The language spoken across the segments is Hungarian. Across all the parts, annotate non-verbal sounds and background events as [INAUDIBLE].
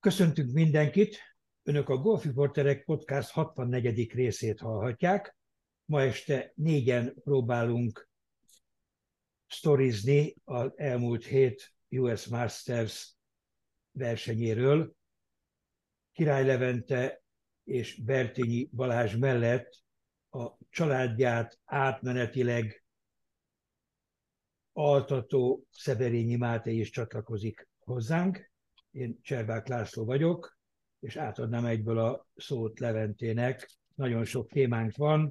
Köszöntünk mindenkit! Önök a Golf Reporterek Podcast 64. részét hallhatják. Ma este négyen próbálunk sztorizni az elmúlt hét US Masters versenyéről. Király Levente és Bertényi Balázs mellett a családját átmenetileg altató Szeverényi Máté is csatlakozik hozzánk. Én Cservák László vagyok, és átadnám egyből a szót Leventének. Nagyon sok témánk van,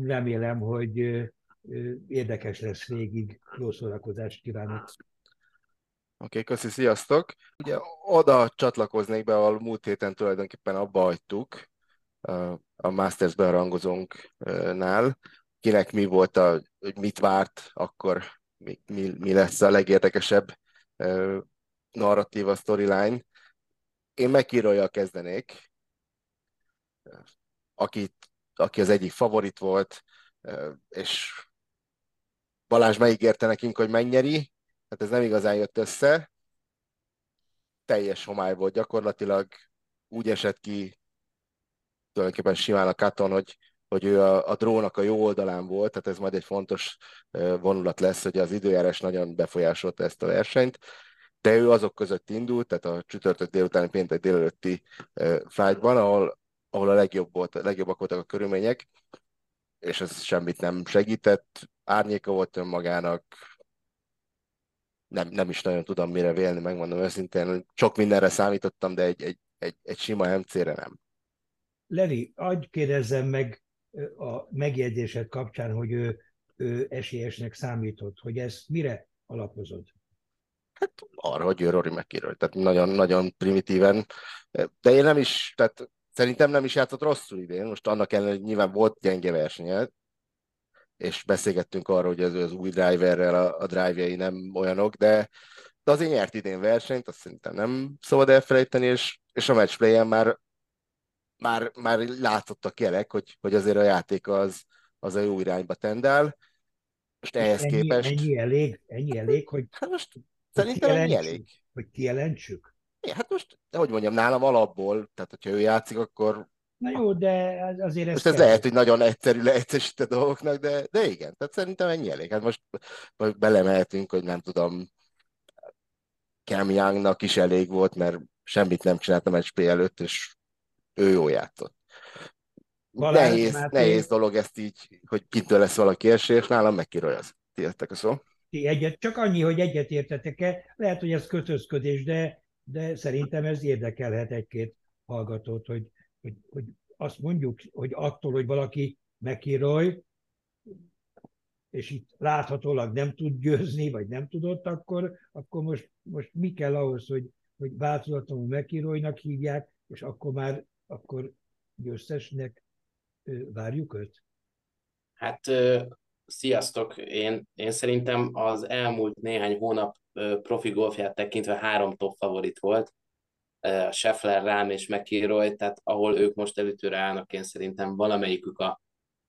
remélem, hogy érdekes lesz végig. Jó szórakozást kívánok! Oké, okay, köszi, sziasztok! Ugye oda csatlakoznék be, ahol múlt héten tulajdonképpen abba hagytuk, a Masters bearangozónknál, kinek mi volt, a, hogy mit várt, akkor mi, mi, mi lesz a legérdekesebb narratíva, storyline. Én megkírója kezdenék, aki, aki az egyik favorit volt, és Balázs megígérte nekünk, hogy megnyeri, hát ez nem igazán jött össze. Teljes homály volt gyakorlatilag, úgy esett ki tulajdonképpen simán a Katon, hogy, hogy ő a, a drónak a jó oldalán volt, tehát ez majd egy fontos vonulat lesz, hogy az időjárás nagyon befolyásolta ezt a versenyt de ő azok között indult, tehát a csütörtök délutáni péntek délelőtti flightban, ahol, ahol a legjobb volt, a legjobbak voltak a körülmények, és ez semmit nem segített, árnyéka volt önmagának, nem, nem is nagyon tudom mire vélni, megmondom őszintén. Sok mindenre számítottam, de egy, egy, egy, egy sima MC-re nem. Levi, adj kérdezzem meg a megjegyzésed kapcsán, hogy ő, ő esélyesnek számított, hogy ezt mire alapozod? Hát arra, hogy ő Rory McIlroy, tehát nagyon-nagyon primitíven, de én nem is, tehát szerintem nem is játszott rosszul idén, most annak ellenére, hogy nyilván volt gyenge versenye, és beszélgettünk arról, hogy az, az új driverrel a, a drive nem olyanok, de, de azért nyert idén versenyt, azt szerintem nem szabad elfelejteni, és, és a matchplay-en már, már, már látottak jelek, hogy, hogy azért a játék az, az a jó irányba tendál. Most ehhez ennyi, képest... Ennyi elég, ennyi elég, hogy hát most Szerintem ennyi elég. Hogy kijelentsük? Ja, hát most, hogy mondjam, nálam alapból, tehát hogyha ő játszik, akkor... Na jó, de azért ez Most ez kell. lehet, hogy nagyon egyszerű leegyszerűsít a dolgoknak, de, de igen, tehát szerintem ennyi elég. Hát most belemehetünk, hogy nem tudom, Cam Youngnak is elég volt, mert semmit nem csináltam egy SP előtt, és ő jó játszott. Balázs, nehéz, nehéz dolog ezt így, hogy kitől lesz valaki esélyes, nálam megkiroj az. Tiétek a szó ti egyet, csak annyi, hogy egyet értetek-e, lehet, hogy ez kötözködés, de, de szerintem ez érdekelhet egy-két hallgatót, hogy, hogy, hogy azt mondjuk, hogy attól, hogy valaki megkírój, és itt láthatólag nem tud győzni, vagy nem tudott, akkor, akkor most, most mi kell ahhoz, hogy, hogy változatlanul megkírójnak hívják, és akkor már akkor győztesnek várjuk őt? Hát Sziasztok! Én, én szerintem az elmúlt néhány hónap profi golfját tekintve három top favorit volt. Scheffler, Rám és McIlroy, tehát ahol ők most előtőre állnak, én szerintem valamelyikük a,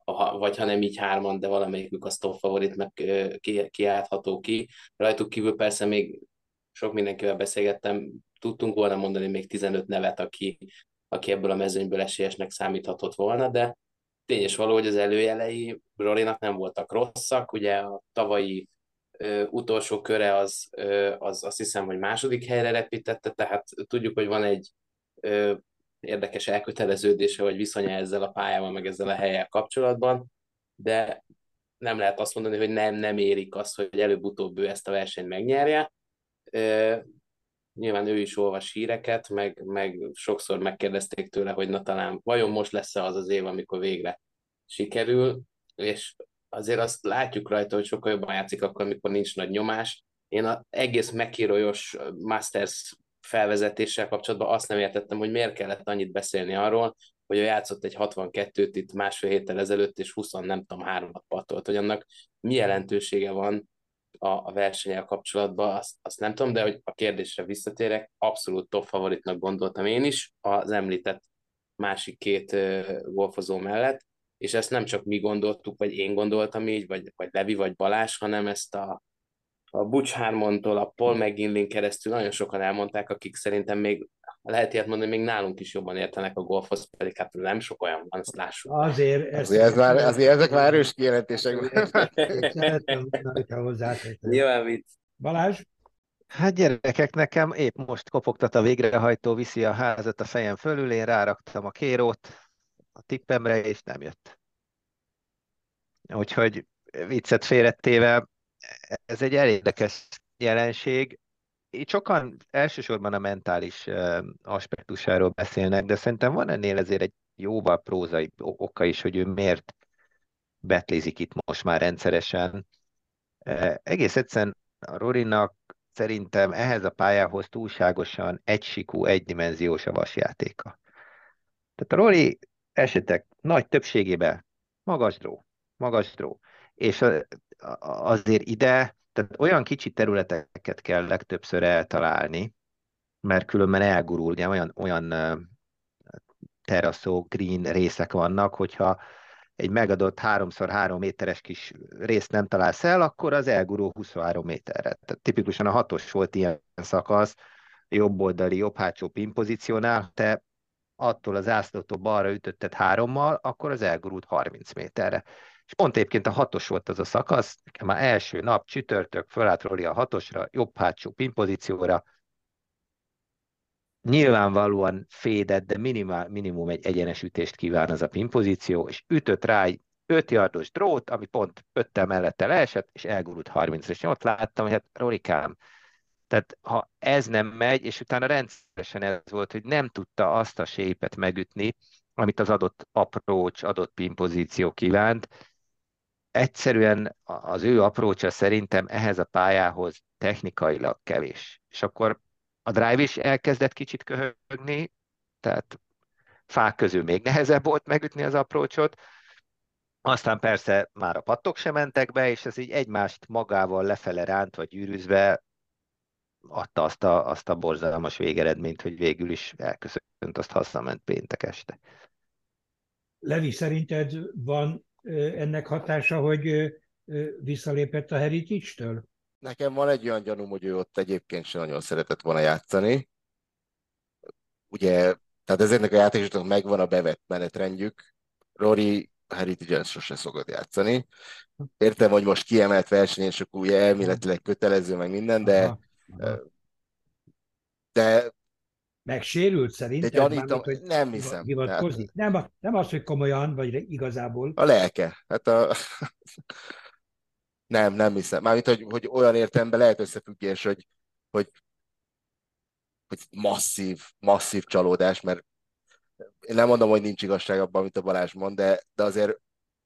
a vagy ha nem így hárman, de valamelyikük a top favorit meg ki, kiáltható ki. Rajtuk kívül persze még sok mindenkivel beszélgettem, tudtunk volna mondani még 15 nevet, aki, aki ebből a mezőnyből esélyesnek számíthatott volna, de tényes való, hogy az előjelei Rorynak nem voltak rosszak, ugye a tavalyi ö, utolsó köre az, ö, az azt hiszem, hogy második helyre repítette, tehát tudjuk, hogy van egy ö, érdekes elköteleződése, vagy viszonya ezzel a pályával, meg ezzel a helyel kapcsolatban, de nem lehet azt mondani, hogy nem, nem érik azt, hogy előbb-utóbb ő ezt a versenyt megnyerje. Nyilván ő is olvas híreket, meg, meg sokszor megkérdezték tőle, hogy na talán vajon most lesz-e az az év, amikor végre sikerül, és azért azt látjuk rajta, hogy sokkal jobban játszik akkor, amikor nincs nagy nyomás. Én az egész megkírójos Masters felvezetéssel kapcsolatban azt nem értettem, hogy miért kellett annyit beszélni arról, hogy ő játszott egy 62-t itt másfél héttel ezelőtt, és 20 nem tudom, háromat patolt, hogy annak mi jelentősége van a, a versenyel kapcsolatban, azt, azt nem tudom, de hogy a kérdésre visszatérek, abszolút top favoritnak gondoltam én is az említett másik két golfozó mellett, és ezt nem csak mi gondoltuk, vagy én gondoltam így, vagy, vagy Levi, vagy Balás, hanem ezt a, a Butch Harmontól, a Paul McGinley keresztül nagyon sokan elmondták, akik szerintem még lehet ilyet mondani, még nálunk is jobban értenek a golfhoz, pedig hát nem sok olyan van, azt lássuk. Azért, azért, ez már, azért ezek már erős kijelentések. Hozzátettem. Nyilván vicc. Balázs? Hát gyerekek, nekem épp most kopogtat a végrehajtó, viszi a házat a fejem fölül, én ráraktam a kérót a tippemre, és nem jött. Úgyhogy viccet félrettéve, ez egy elég érdekes jelenség. Itt sokan elsősorban a mentális aspektusáról beszélnek, de szerintem van ennél ezért egy jóval prózai oka is, hogy ő miért betlézik itt most már rendszeresen. Egész egyszerűen a Rorinak szerintem ehhez a pályához túlságosan egysikú, egydimenziós a vasjátéka. Tehát a Rory esetek nagy többségében magas dró, magas dró. És azért ide, tehát olyan kicsi területeket kell legtöbbször eltalálni, mert különben elgurul, ugye olyan, olyan teraszó, green részek vannak, hogyha egy megadott 3x3 méteres kis részt nem találsz el, akkor az elgurul 23 méterre. Tehát tipikusan a hatos volt ilyen szakasz, jobb oldali, jobb hátsó pin pozíciónál, te attól az ászlótól balra ütötted hárommal, akkor az elgurult 30 méterre. És pont egyébként a hatos volt az a szakasz, már első nap, csütörtök, fölállt a hatosra, jobb hátsó pin pozícióra, nyilvánvalóan fédett, de minimál, minimum egy egyenes ütést kíván az a pin pozíció, és ütött rá egy 5 yardos drót, ami pont öttel mellette leesett, és elgurult 30 és ott láttam, hogy hát Rorikám, tehát ha ez nem megy, és utána rendszeresen ez volt, hogy nem tudta azt a sépet megütni, amit az adott approach, adott pin pozíció kívánt, egyszerűen az ő aprócsa szerintem ehhez a pályához technikailag kevés. És akkor a drive is elkezdett kicsit köhögni, tehát fák közül még nehezebb volt megütni az aprócsot, aztán persze már a pattok sem mentek be, és ez így egymást magával lefele ránt, vagy gyűrűzve adta azt a, azt a borzalmas végeredményt, hogy végül is elköszönt, azt hazament péntek este. Levi, szerinted van ennek hatása, hogy visszalépett a Heritage-től? Nekem van egy olyan gyanúm, hogy ő ott egyébként sem nagyon szeretett volna játszani. Ugye, tehát ezeknek a játékosoknak megvan a bevett menetrendjük. Rory heritage sose szokott játszani. Értem, hogy most kiemelt verseny, és akkor ugye elméletileg kötelező, meg minden, de aha, Megsérült szerintem? De gyanítom, hogy nem hiszem. Hivatkozik. Hát, nem, nem az, hogy komolyan, vagy igazából. A lelke. Hát a, [LAUGHS] nem, nem hiszem. Mármint, hogy, hogy olyan értelemben lehet összefüggés, hogy, hogy, hogy masszív, masszív csalódás, mert én nem mondom, hogy nincs igazság abban, amit a Balázs mond, de, de azért,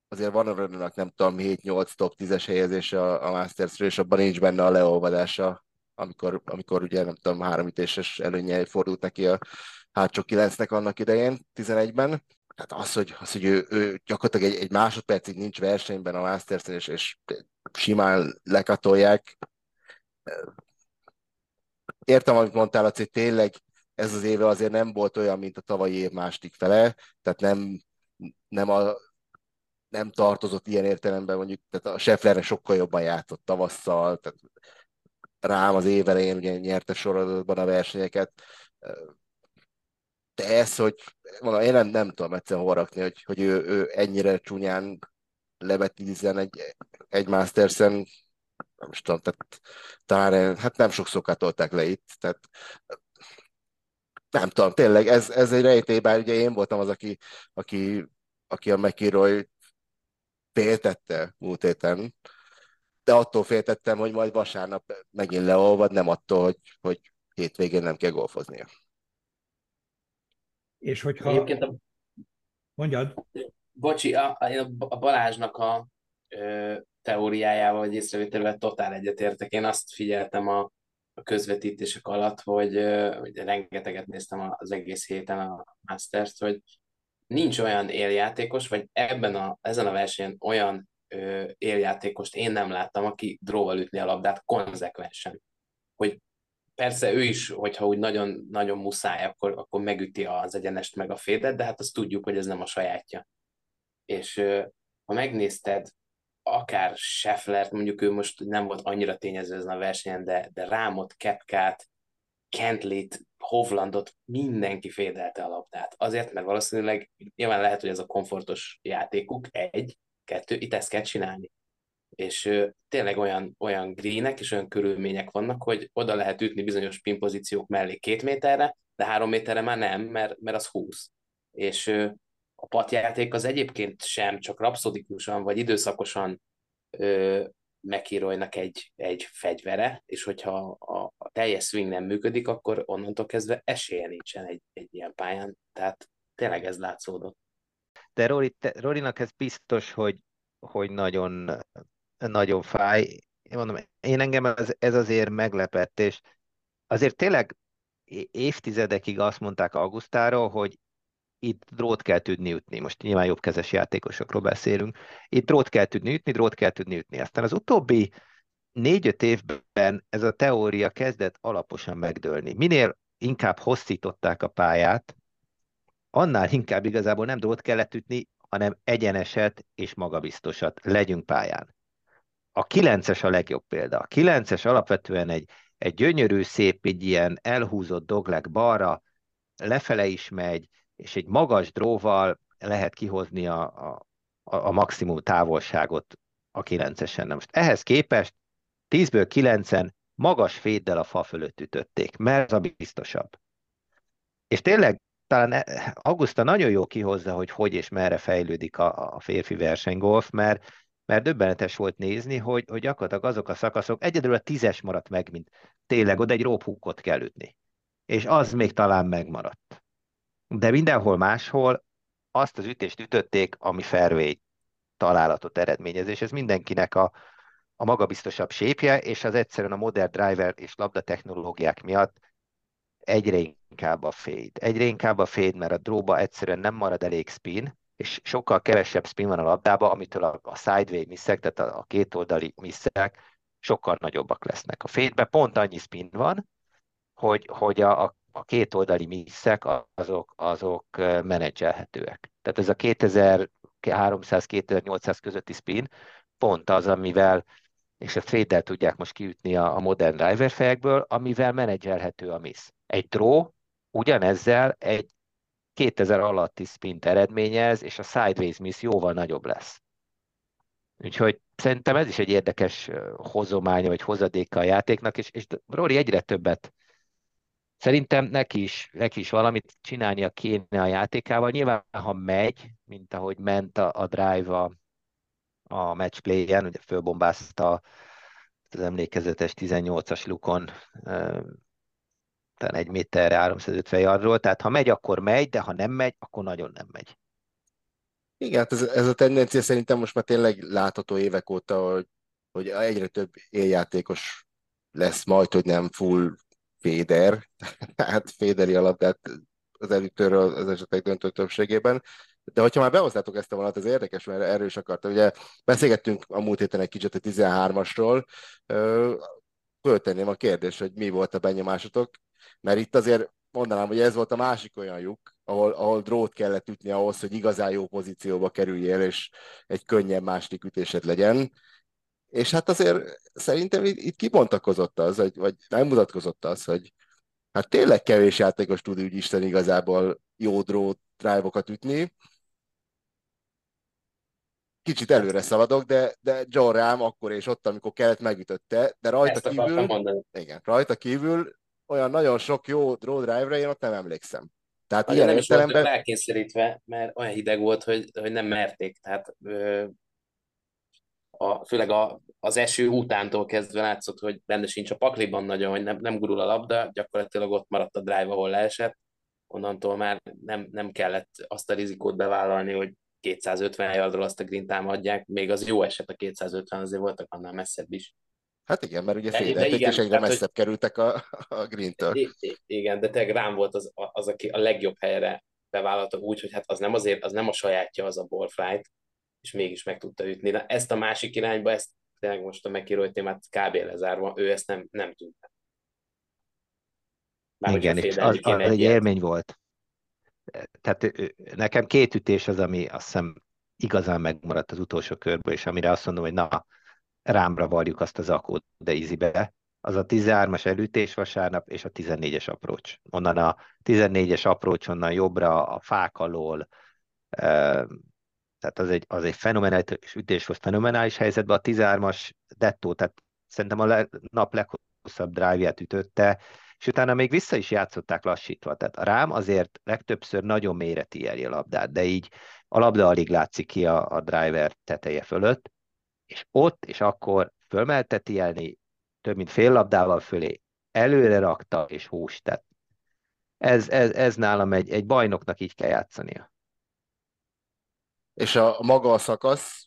azért van a nem tudom, 7-8 top 10-es helyezése a, a masters és abban nincs benne a leolvadása, amikor, amikor ugye nem tudom, három ütéses előnye fordult neki a hátsó kilencnek annak idején, 11-ben tehát az, hogy, az, hogy ő, ő gyakorlatilag egy, egy másodpercig nincs versenyben a masters és, és simán lekatolják. Értem, amit mondtál, hogy tényleg ez az éve azért nem volt olyan, mint a tavalyi év második fele, tehát nem, nem, a, nem tartozott ilyen értelemben, mondjuk, tehát a Schefflerre sokkal jobban játszott tavasszal, tehát rám az év elején ugye nyerte sorozatban a versenyeket, de ez, hogy mondom, én nem, nem tudom egyszerűen hova rakni, hogy, hogy ő, ő ennyire csúnyán levetízzen egy, egy Masters-en, nem is tudom, tehát talán hát nem sokszor katolták le itt, tehát nem tudom, tényleg ez, ez egy rejtély, bár ugye én voltam az, aki, aki, aki a McIroy féltette múlt héten, de attól féltettem, hogy majd vasárnap megint leolvad, nem attól, hogy, hogy hétvégén nem kell golfoznia. És hogyha... Egyébként a... Mondjad. Bocsi, a, a Balázsnak a ö, teóriájával, vagy észrevételével totál egyetértek. Én azt figyeltem a, a közvetítések alatt, hogy, ö, hogy rengeteget néztem az egész héten a Masters-t, hogy nincs olyan éljátékos, vagy ebben a, ezen a versenyen olyan éljátékost én nem láttam, aki dróval ütni a labdát konzekvensen. Hogy persze ő is, hogyha úgy nagyon, nagyon muszáj, akkor, akkor megüti az egyenest meg a fédet, de hát azt tudjuk, hogy ez nem a sajátja. És ha megnézted, akár Schefflert, mondjuk ő most nem volt annyira tényező ezen a versenyen, de, de Rámot, Kepkát, Kentlit, Hovlandot mindenki fédelte a labdát. Azért, mert valószínűleg nyilván lehet, hogy ez a komfortos játékuk, egy, kettő, itt ezt kell csinálni. És ö, tényleg olyan, olyan greenek és olyan körülmények vannak, hogy oda lehet ütni bizonyos pinpozíciók mellé két méterre, de három méterre már nem, mert, mert az húsz. És ö, a patjáték az egyébként sem csak rapszodikusan vagy időszakosan ö, McIroynak egy, egy fegyvere, és hogyha a, a teljes swing nem működik, akkor onnantól kezdve esélye nincsen egy, egy ilyen pályán. Tehát tényleg ez látszódott. De Rory, te, Rorynak ez biztos, hogy, hogy nagyon, nagyon fáj. Én mondom, én engem ez, ez azért meglepett, és azért tényleg évtizedekig azt mondták Augustáról, hogy itt drót kell tudni ütni. Most nyilván jobbkezes játékosokról beszélünk. Itt drót kell tudni ütni, drót kell tudni ütni. Aztán az utóbbi négy-öt évben ez a teória kezdett alaposan megdőlni. Minél inkább hosszították a pályát, annál inkább igazából nem drót kellett ütni, hanem egyeneset és magabiztosat. Legyünk pályán. A kilences a legjobb példa. A kilences alapvetően egy, egy gyönyörű, szép, egy ilyen elhúzott dogleg balra, lefele is megy, és egy magas dróval lehet kihozni a, a, a maximum távolságot a kilencesen. Na most ehhez képest 10-ből 9-en magas féddel a fa fölött ütötték, mert ez a biztosabb. És tényleg talán e, Augusta nagyon jó kihozza, hogy hogy és merre fejlődik a, a férfi versenygolf, mert, mert döbbenetes volt nézni, hogy, hogy gyakorlatilag azok a szakaszok, egyedül a tízes maradt meg, mint tényleg oda egy róphúkot kell ütni. És az még talán megmaradt de mindenhol máshol azt az ütést ütötték, ami fairway találatot eredményez, és ez mindenkinek a, a magabiztosabb sépje, és az egyszerűen a modern driver és labda technológiák miatt egyre inkább a fade. Egyre inkább a fade, mert a dróba egyszerűen nem marad elég spin, és sokkal kevesebb spin van a labdába, amitől a, a sideway misszek, tehát a, kétoldali misszek sokkal nagyobbak lesznek. A fade pont annyi spin van, hogy, hogy a, a a két oldali misszek azok, azok menedzselhetőek. Tehát ez a 2300-2800 közötti spin pont az, amivel, és a trade tudják most kiütni a, a modern driver fejekből, amivel menedzselhető a miss. Egy draw ugyanezzel egy 2000 alatti spint eredményez, és a sideways miss jóval nagyobb lesz. Úgyhogy szerintem ez is egy érdekes hozománya, vagy hozadéka a játéknak, és, és Rory egyre többet Szerintem neki is, neki is valamit csinálnia kéne a játékával. Nyilván, ha megy, mint ahogy ment a, a drive a, a matchplay-en, ugye fölbombázta az emlékezetes 18-as lukon talán egy méterre 350 yardról, tehát ha megy, akkor megy, de ha nem megy, akkor nagyon nem megy. Igen, hát ez, ez a tendencia szerintem most már tényleg látható évek óta, hogy, hogy egyre több éljátékos lesz majd, hogy nem full Féder, tehát [LAUGHS] Féderi tehát az elütőről az esetek döntő többségében. De hogyha már behoztátok ezt a vonalat, ez érdekes, mert erről is akartam. Ugye beszélgettünk a múlt héten egy kicsit a 13-asról, föltenném a kérdést, hogy mi volt a benyomásotok, mert itt azért mondanám, hogy ez volt a másik olyan lyuk, ahol, ahol drót kellett ütni ahhoz, hogy igazán jó pozícióba kerüljél, és egy könnyebb második ütésed legyen. És hát azért szerintem itt, itt kibontakozott az, vagy, vagy nem mutatkozott az, hogy hát tényleg kevés játékos tud úgy Isten igazából jó draw drive-okat ütni. Kicsit előre szaladok, de, de John Ram akkor és ott, amikor kellett, megütötte, de rajta Ezt kívül, igen, rajta kívül olyan nagyon sok jó draw drive-re én ott nem emlékszem. Tehát Azért ilyen nem értelemben... elkényszerítve, mert olyan hideg volt, hogy, hogy nem merték. Tehát ö, a, főleg a, az eső utántól kezdve látszott, hogy benne sincs a pakliban nagyon, hogy nem, nem gurul a labda, gyakorlatilag ott maradt a drive, ahol leesett, onnantól már nem, nem kellett azt a rizikót bevállalni, hogy 250 yardról azt a green támadják, még az jó eset a 250, azért voltak annál messzebb is. Hát igen, mert ugye fédelték, és egyre messzebb hogy... kerültek a, a green-től. Igen, de tényleg rám volt az, az, aki a legjobb helyre bevállalta úgy, hogy hát az nem azért, az nem a sajátja az a ballflight, és mégis meg tudta ütni. De ezt a másik irányba, ezt tényleg most a McIroy témát kb. lezárva, ő ezt nem, nem tudta. Már Igen, és az, az egy élmény volt. Tehát nekem két ütés az, ami azt hiszem igazán megmaradt az utolsó körből, és amire azt mondom, hogy na, rámra varjuk azt az akót de easybe, az a 13-as elütés vasárnap, és a 14-es aprócs. Onnan a 14-es aprócs, onnan jobbra a fák alól, tehát az egy, az egy fenomenális ütés volt fenomenális helyzetben, a 13-as dettó, tehát szerintem a le, nap leghosszabb drive ütötte, és utána még vissza is játszották lassítva. Tehát a rám azért legtöbbször nagyon mélyre tieri a labdát, de így a labda alig látszik ki a, a driver teteje fölött, és ott és akkor fölmelte tielni, több mint fél labdával fölé, előre rakta és hús. Tehát ez, ez, ez nálam egy, egy bajnoknak így kell játszania. És a maga a szakasz,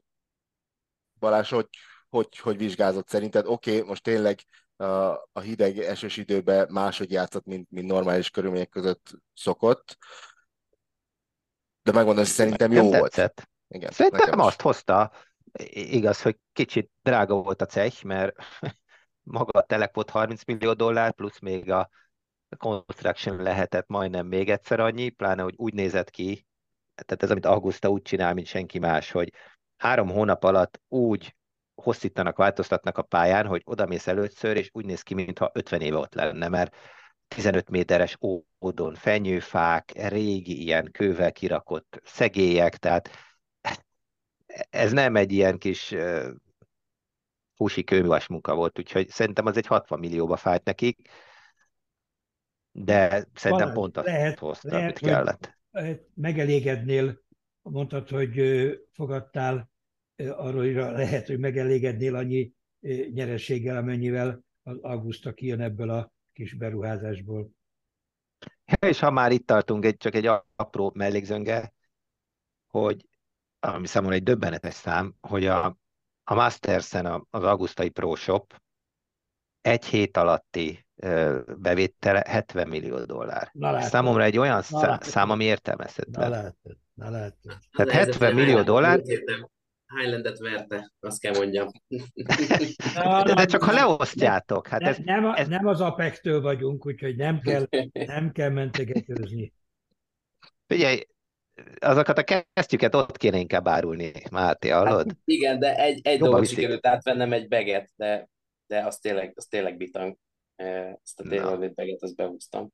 Balázs, hogy, hogy, hogy vizsgázott szerinted? Oké, okay, most tényleg a, hideg esős időben máshogy játszott, mint, mint normális körülmények között szokott, de megmondom, hogy szerintem jó tetszett. volt. Igen, szerintem azt hozta, igaz, hogy kicsit drága volt a cech, mert [LAUGHS] maga a telek volt 30 millió dollár, plusz még a construction lehetett majdnem még egyszer annyi, pláne, hogy úgy nézett ki, tehát ez, amit Augusta úgy csinál, mint senki más, hogy három hónap alatt úgy hosszítanak, változtatnak a pályán, hogy odamész először, és úgy néz ki, mintha 50 éve ott lenne, mert 15 méteres ódon fenyőfák, régi ilyen kővel kirakott szegélyek, tehát ez nem egy ilyen kis fúsi kőművas munka volt, úgyhogy szerintem az egy 60 millióba fájt nekik, de szerintem Valami, pont azt lehet, hozta, lehet, amit kellett. Megelégednél, mondtad, hogy fogadtál arról lehet, hogy megelégednél annyi nyerességgel, amennyivel az Augusta kijön ebből a kis beruházásból. És ha már itt tartunk, egy, csak egy apró mellékzönge, hogy ami számomra egy döbbenetes szám, hogy a, a Mastersen, az augusztai Pro Shop egy hét alatti bevétele 70 millió dollár. Na, Számomra egy olyan na, szám, ami értelmezhetetlen. Na látod, na látod. Tehát 70 millió dollár... Highlandet verte, azt kell mondjam. [LAUGHS] De, de csak ha leosztjátok. Hát nem, ez, nem, ez... nem az APEC-től vagyunk, úgyhogy nem kell, nem kell mentegetőzni. Figyelj, azokat a kesztyüket ott kéne inkább árulni, Máté, hallod? Hát, igen, de egy, egy dolgot sikerült átvennem egy beget, de, de az tényleg, az tényleg bitang. Ezt a tényleg beget, azt behúztam.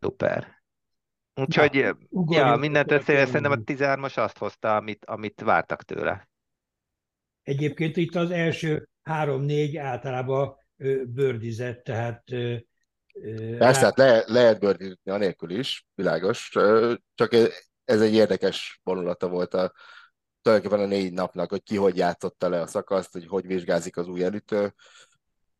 Szuper. Úgyhogy, ja, ja mindent összejöve szerintem a 13-as azt hozta, amit, amit vártak tőle. Egyébként itt az első három-négy általában bőrdizett, tehát Persze, hát le, lehet bőrdizni anélkül is, világos, csak ez egy érdekes vonulata volt a, tulajdonképpen a négy napnak, hogy ki hogy játszotta le a szakaszt, hogy hogy vizsgázik az új elütő.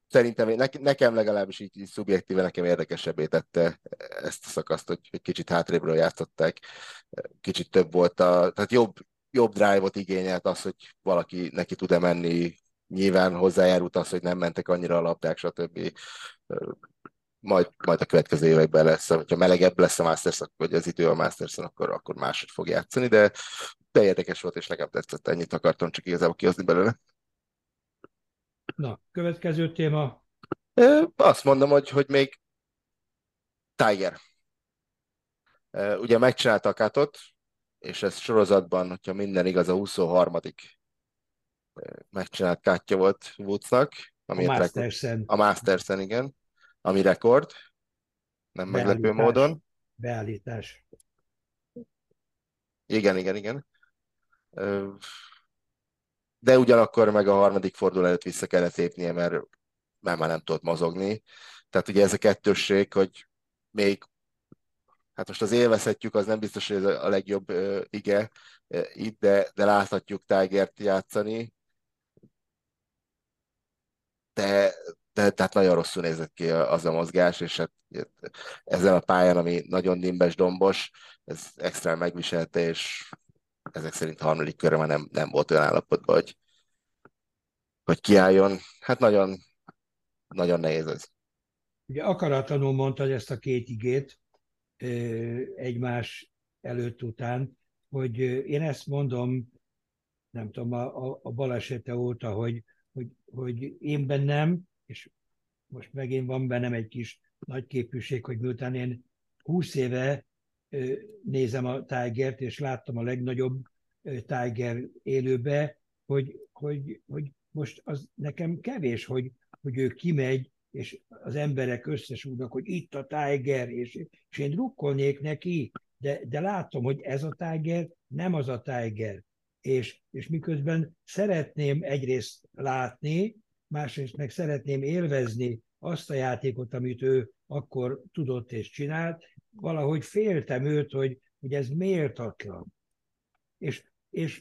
Szerintem ne, nekem legalábbis így, így szubjektíve nekem érdekesebbé tette ezt a szakaszt, hogy, hogy kicsit hátrébről játszották, kicsit több volt a, tehát jobb, jobb drive-ot igényelt az, hogy valaki neki tud-e menni, nyilván hozzájárult az, hogy nem mentek annyira a labdák, stb. Majd, majd a következő években lesz, hogyha melegebb lesz a Masters, vagy az idő a masters akkor, akkor máshogy fog játszani, de, de érdekes volt, és legalább tetszett, ennyit akartam csak igazából kihozni belőle. Na, következő téma. Azt mondom, hogy, hogy még Tiger. Ugye megcsinálta a katot, és ez sorozatban, hogyha minden igaz, a 23. megcsinált kátja volt Woodsnak. Ami a Mastersen. A Mastersen, igen ami rekord, nem Beállítás. meglepő módon. Beállítás. Igen, igen, igen. De ugyanakkor meg a harmadik forduló előtt vissza kellett lépnie, mert, mert már nem tudott mozogni. Tehát ugye ez a kettősség, hogy még hát most az élvezhetjük, az nem biztos, hogy ez a legjobb uh, ige uh, itt, de, de láthatjuk Tigert játszani, de, de, tehát nagyon rosszul nézett ki az a mozgás, és hát ezen a pályán, ami nagyon dimbes, dombos, ez extra megviselte, és ezek szerint a harmadik körre már nem, nem volt olyan állapotban, hogy, hogy kiálljon. Hát nagyon, nagyon nehéz ez. Ugye akaratlanul mondtad ezt a két igét egymás előtt után, hogy én ezt mondom, nem tudom, a, a balesete óta, hogy, hogy, hogy én bennem és most megint van bennem egy kis nagy képűség, hogy miután én 20 éve nézem a Tigert, és láttam a legnagyobb Tiger élőbe, hogy, hogy, hogy most az nekem kevés, hogy, hogy ő kimegy, és az emberek összesúgnak, hogy itt a Tiger, és, és én drukkolnék neki, de, de látom, hogy ez a Tiger nem az a Tiger. És, és miközben szeretném egyrészt látni, másrészt meg szeretném élvezni azt a játékot, amit ő akkor tudott és csinált, valahogy féltem őt, hogy, hogy ez méltatlan. És, és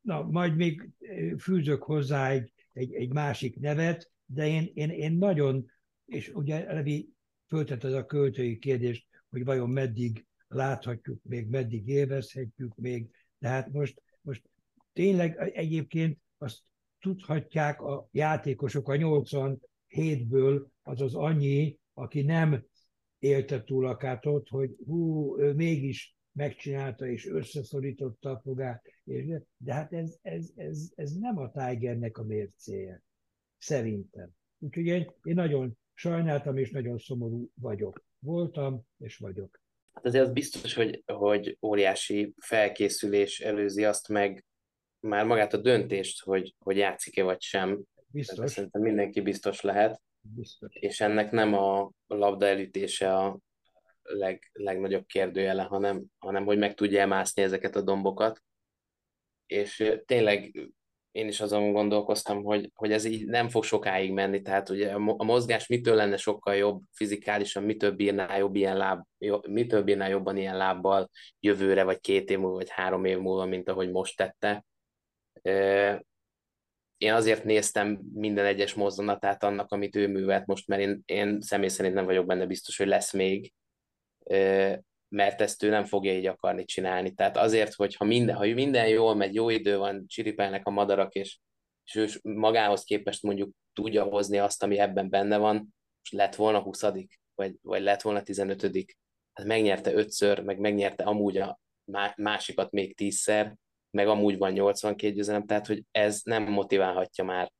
na, majd még fűzök hozzá egy, egy, egy másik nevet, de én, én, én nagyon, és ugye Levi föltetted a költői kérdést, hogy vajon meddig láthatjuk még, meddig élvezhetjük még, de hát most, most tényleg egyébként azt tudhatják a játékosok a 87-ből, az az annyi, aki nem élte túl a kátot, hogy hú, ő mégis megcsinálta és összeszorította a fogát. És, de hát ez, ez, ez, ez nem a Tigernek a mércéje, szerintem. Úgyhogy én, én nagyon sajnáltam és nagyon szomorú vagyok. Voltam és vagyok. Hát azért az biztos, hogy, hogy óriási felkészülés előzi azt meg már magát a döntést, hogy, hogy játszik-e vagy sem. Biztos. Szerintem mindenki biztos lehet. És ennek nem a labda elütése a leg, legnagyobb kérdőjele, hanem, hanem hogy meg tudja mászni ezeket a dombokat. És tényleg én is azon gondolkoztam, hogy, hogy ez így nem fog sokáig menni, tehát ugye a mozgás mitől lenne sokkal jobb fizikálisan, mitől bírná, jobb ilyen láb, mitől bírná jobban ilyen lábbal jövőre, vagy két év múlva, vagy három év múlva, mint ahogy most tette. Én azért néztem minden egyes mozzanatát annak, amit ő művelt most, mert én, én személy szerint nem vagyok benne biztos, hogy lesz még, mert ezt ő nem fogja így akarni csinálni. Tehát azért, hogy ha minden, ha minden jól megy, jó idő van, csiripelnek a madarak, és, és ő magához képest mondjuk tudja hozni azt, ami ebben benne van, és lett volna 20 vagy, vagy lett volna 15 hát megnyerte ötször, meg megnyerte amúgy a másikat még tízszer, meg amúgy van 82 győzelem, tehát hogy ez nem motiválhatja már,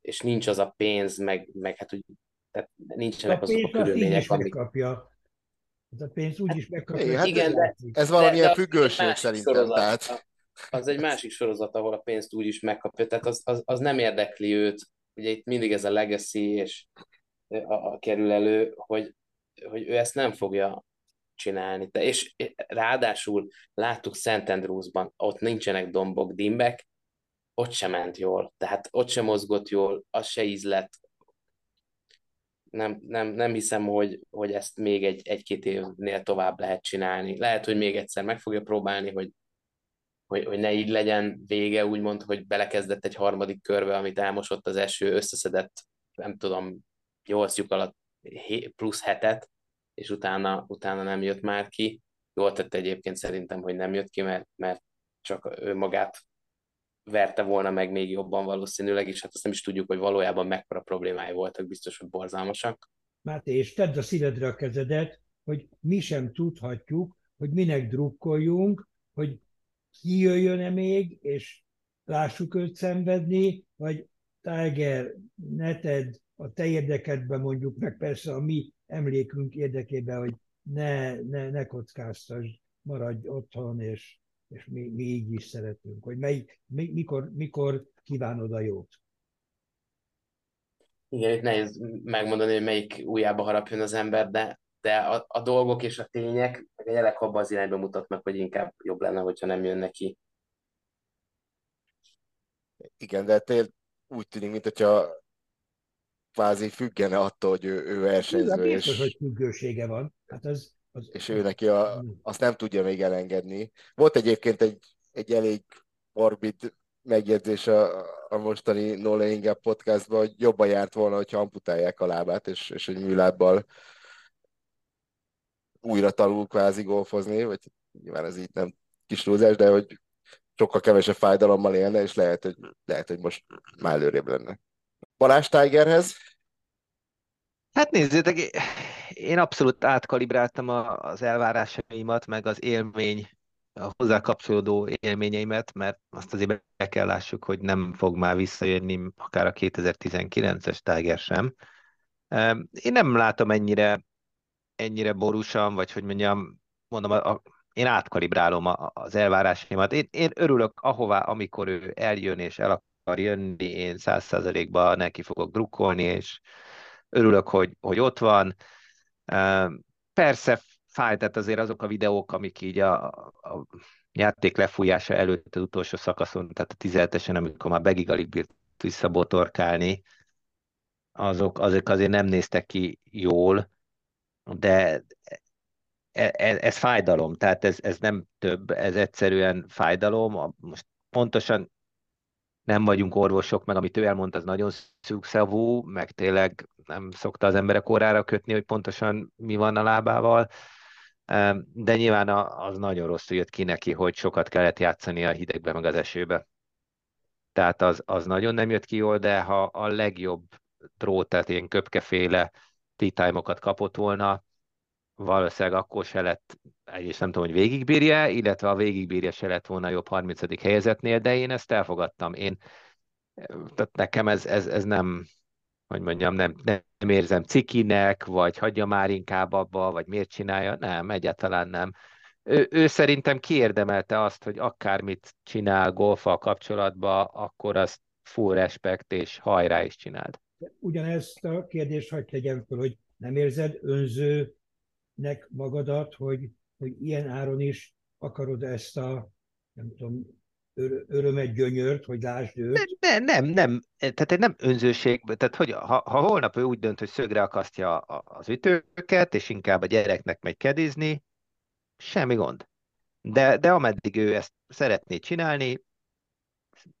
és nincs az a pénz, meg, meg hát hogy tehát nincsenek azok a körülmények, amik... Megkapja. Ez a pénz úgyis hát, megkapja. Hát igen, de, ez valamilyen de, függőség szerintem. Sorozat, tehát. Az egy másik sorozat, ahol a pénzt úgyis megkapja, tehát az, az, az nem érdekli őt. Ugye itt mindig ez a legacy és a, a kerül elő, hogy, hogy ő ezt nem fogja csinálni. De, és ráadásul láttuk Szent Andrewsban, ott nincsenek dombok, dimbek, ott sem ment jól. Tehát ott sem mozgott jól, az se ízlett, nem, nem, nem hiszem, hogy, hogy ezt még egy, egy-két évnél tovább lehet csinálni. Lehet, hogy még egyszer meg fogja próbálni, hogy, hogy, hogy ne így legyen vége, úgymond, hogy belekezdett egy harmadik körbe, amit elmosott az eső, összeszedett, nem tudom, nyolc lyuk alatt plusz hetet, és utána, utána nem jött már ki. Jól tette egyébként szerintem, hogy nem jött ki, mert, mert csak ő magát verte volna meg még jobban valószínűleg, és hát azt nem is tudjuk, hogy valójában mekkora problémái voltak, biztos, hogy borzalmasak. Máté, és tedd a szívedre a kezedet, hogy mi sem tudhatjuk, hogy minek drukkoljunk, hogy ki jöjjön-e még, és lássuk őt szenvedni, vagy Tiger, ne tedd a te érdekedben mondjuk, meg persze a mi emlékünk érdekében, hogy ne, ne, ne kockáztasd, maradj otthon, és és mi, mi így is szeretünk, hogy mely, mi, mikor, mikor kívánod a jót. Igen, itt nehéz megmondani, hogy melyik újjába harapjon az ember, de, de a, a dolgok és a tények, meg a jelek abban az irányba mutatnak, hogy inkább jobb lenne, hogyha nem jön neki. Igen, de tényleg úgy tűnik, mint hogyha kvázi függene attól, hogy ő, ő versenyző. Ez biztos, és... hogy függősége van. Hát az, az, és ő neki a, azt nem tudja még elengedni. Volt egyébként egy, egy elég morbid megjegyzés a, a mostani No Laying Up podcastban, hogy jobban járt volna, hogyha amputálják a lábát, és, és hogy műlábbal újra tanul kvázi golfozni, vagy nyilván ez így nem kis túlzás, de hogy sokkal kevesebb fájdalommal élne, és lehet, hogy, lehet, hogy most már előrébb lenne. Balázs Tigerhez? Hát nézzétek, én abszolút átkalibráltam az elvárásaimat, meg az élmény, a hozzá kapcsolódó élményeimet, mert azt azért be kell lássuk, hogy nem fog már visszajönni akár a 2019-es Tiger sem. Én nem látom ennyire, ennyire borúsan, vagy hogy mondjam, mondom, a, a, én átkalibrálom a, az elvárásaimat. Én, én örülök ahová, amikor ő eljön és el jönni, én száz százalékban neki fogok drukkolni, és örülök, hogy, hogy ott van. Persze fáj, tehát azért azok a videók, amik így a, a játék lefújása előtt az utolsó szakaszon, tehát a 17 amikor már Begig alig bírt visszabotorkálni, azok, azok azért nem néztek ki jól, de ez, e, ez fájdalom, tehát ez, ez nem több, ez egyszerűen fájdalom. Most pontosan nem vagyunk orvosok, meg amit ő elmondta, az nagyon szűkszavú, meg tényleg nem szokta az emberek órára kötni, hogy pontosan mi van a lábával, de nyilván az nagyon rosszul jött ki neki, hogy sokat kellett játszani a hidegbe, meg az esőbe. Tehát az, az nagyon nem jött ki jól, de ha a legjobb drót, tehát ilyen köpkeféle tea kapott volna, valószínűleg akkor se lett, egyrészt nem tudom, hogy végigbírja, illetve a végigbírja se lett volna jobb 30. helyezetnél, de én ezt elfogadtam. Én, tehát nekem ez, ez, ez nem, hogy mondjam, nem, nem érzem cikinek, vagy hagyja már inkább abba, vagy miért csinálja, nem, egyáltalán nem. Ő, ő szerintem kiérdemelte azt, hogy akármit csinál golfal kapcsolatban, akkor azt full respekt és hajrá is csináld. Ugyanezt a kérdést hagyd tegyem fel, hogy nem érzed önzőnek magadat, hogy, hogy ilyen áron is akarod ezt a, nem tudom, örömet gyönyört, hogy lásd őt? Nem, nem, nem. Tehát egy nem önzőség, tehát hogy ha, ha holnap ő úgy dönt, hogy szögre akasztja az ütőket, és inkább a gyereknek megy kedizni, semmi gond. De, de ameddig ő ezt szeretné csinálni,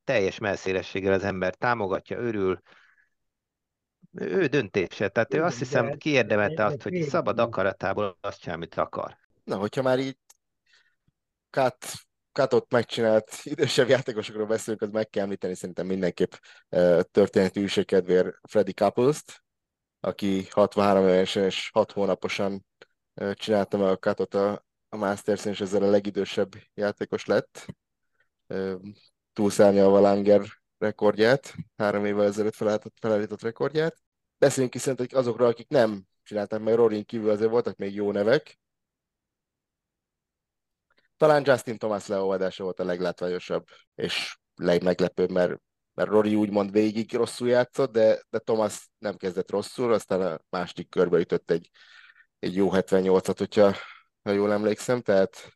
teljes melszélességgel az ember támogatja, örül, ő döntése. Tehát ő azt hiszem kiérdemelte azt, hogy szabad akaratából azt csinál, amit akar. Na, hogyha már így Kat, Katot megcsinált idősebb játékosokról beszélünk, az meg kell említeni szerintem mindenképp történeti űség kedvér Freddy couples aki 63 évesen és 6 hónaposan csinálta meg a Katot a, a masters és ezzel a legidősebb játékos lett. Túlszárnyalva Langer rekordját, három évvel ezelőtt felállított rekordját. Beszéljünk is szerintem azokról, akik nem csinálták meg, Rorin kívül azért voltak még jó nevek. Talán Justin Thomas leolvadása volt a leglátványosabb, és legmeglepőbb, mert, mert Rory úgymond végig rosszul játszott, de, de Thomas nem kezdett rosszul, aztán a második körbe ütött egy, egy jó 78-at, hogyha ha jól emlékszem, tehát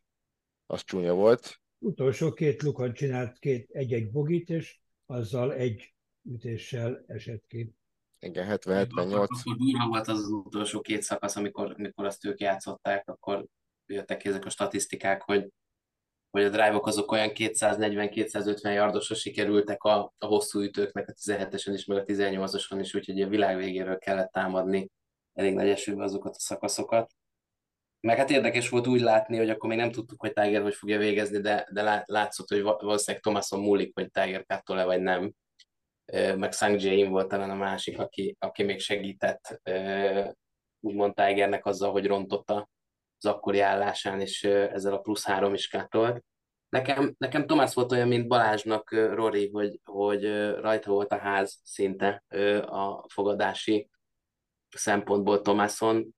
az csúnya volt. Utolsó két lukon csinált két egy-egy bogit, és azzal egy ütéssel esett ki. Igen, 70-78. Akkor durva volt az, az utolsó két szakasz, amikor, amikor azt ők játszották, akkor jöttek ki ezek a statisztikák, hogy, hogy a drive-ok azok olyan 240-250 yardosra sikerültek a, a hosszú ütőknek, a 17-esen is, meg a 18-ason is, úgyhogy a világ végéről kellett támadni elég nagy esőbe azokat a szakaszokat. Meg hát érdekes volt úgy látni, hogy akkor még nem tudtuk, hogy Tiger hogy fogja végezni, de, de látszott, hogy valószínűleg Thomason múlik, hogy Tiger kattol-e vagy nem. Meg Sang Jain volt talán a másik, aki, aki még segített úgymond Tigernek azzal, hogy rontotta az akkori állásán, és ezzel a plusz három is kattolt. Nekem, nekem Tomás volt olyan, mint Balázsnak Rory, hogy, hogy rajta volt a ház szinte a fogadási szempontból Tomászon,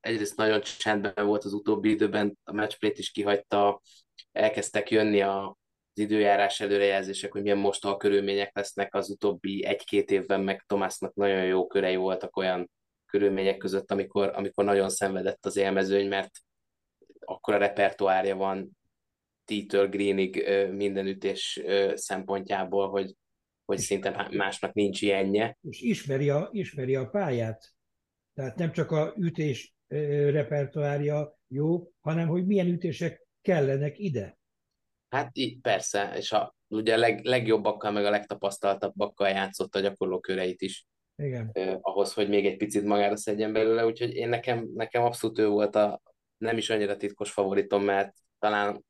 egyrészt nagyon csendben volt az utóbbi időben, a matchplay is kihagyta, elkezdtek jönni a, az időjárás előrejelzések, hogy milyen mostoha körülmények lesznek az utóbbi egy-két évben, meg Tomásnak nagyon jó körei voltak olyan körülmények között, amikor, amikor nagyon szenvedett az élmezőny, mert akkor a repertoárja van T-től Greenig minden ütés szempontjából, hogy, hogy szinte másnak nincs ilyenje. És ismeri a, ismeri a pályát. Tehát nem csak a ütés repertoárja jó, hanem hogy milyen ütések kellenek ide. Hát így persze, és a, ugye a leg, legjobbakkal, meg a legtapasztaltabbakkal játszott a gyakorló köreit is. Igen. Eh, ahhoz, hogy még egy picit magára szedjen belőle, úgyhogy én nekem, nekem abszolút ő volt a nem is annyira titkos favoritom, mert talán,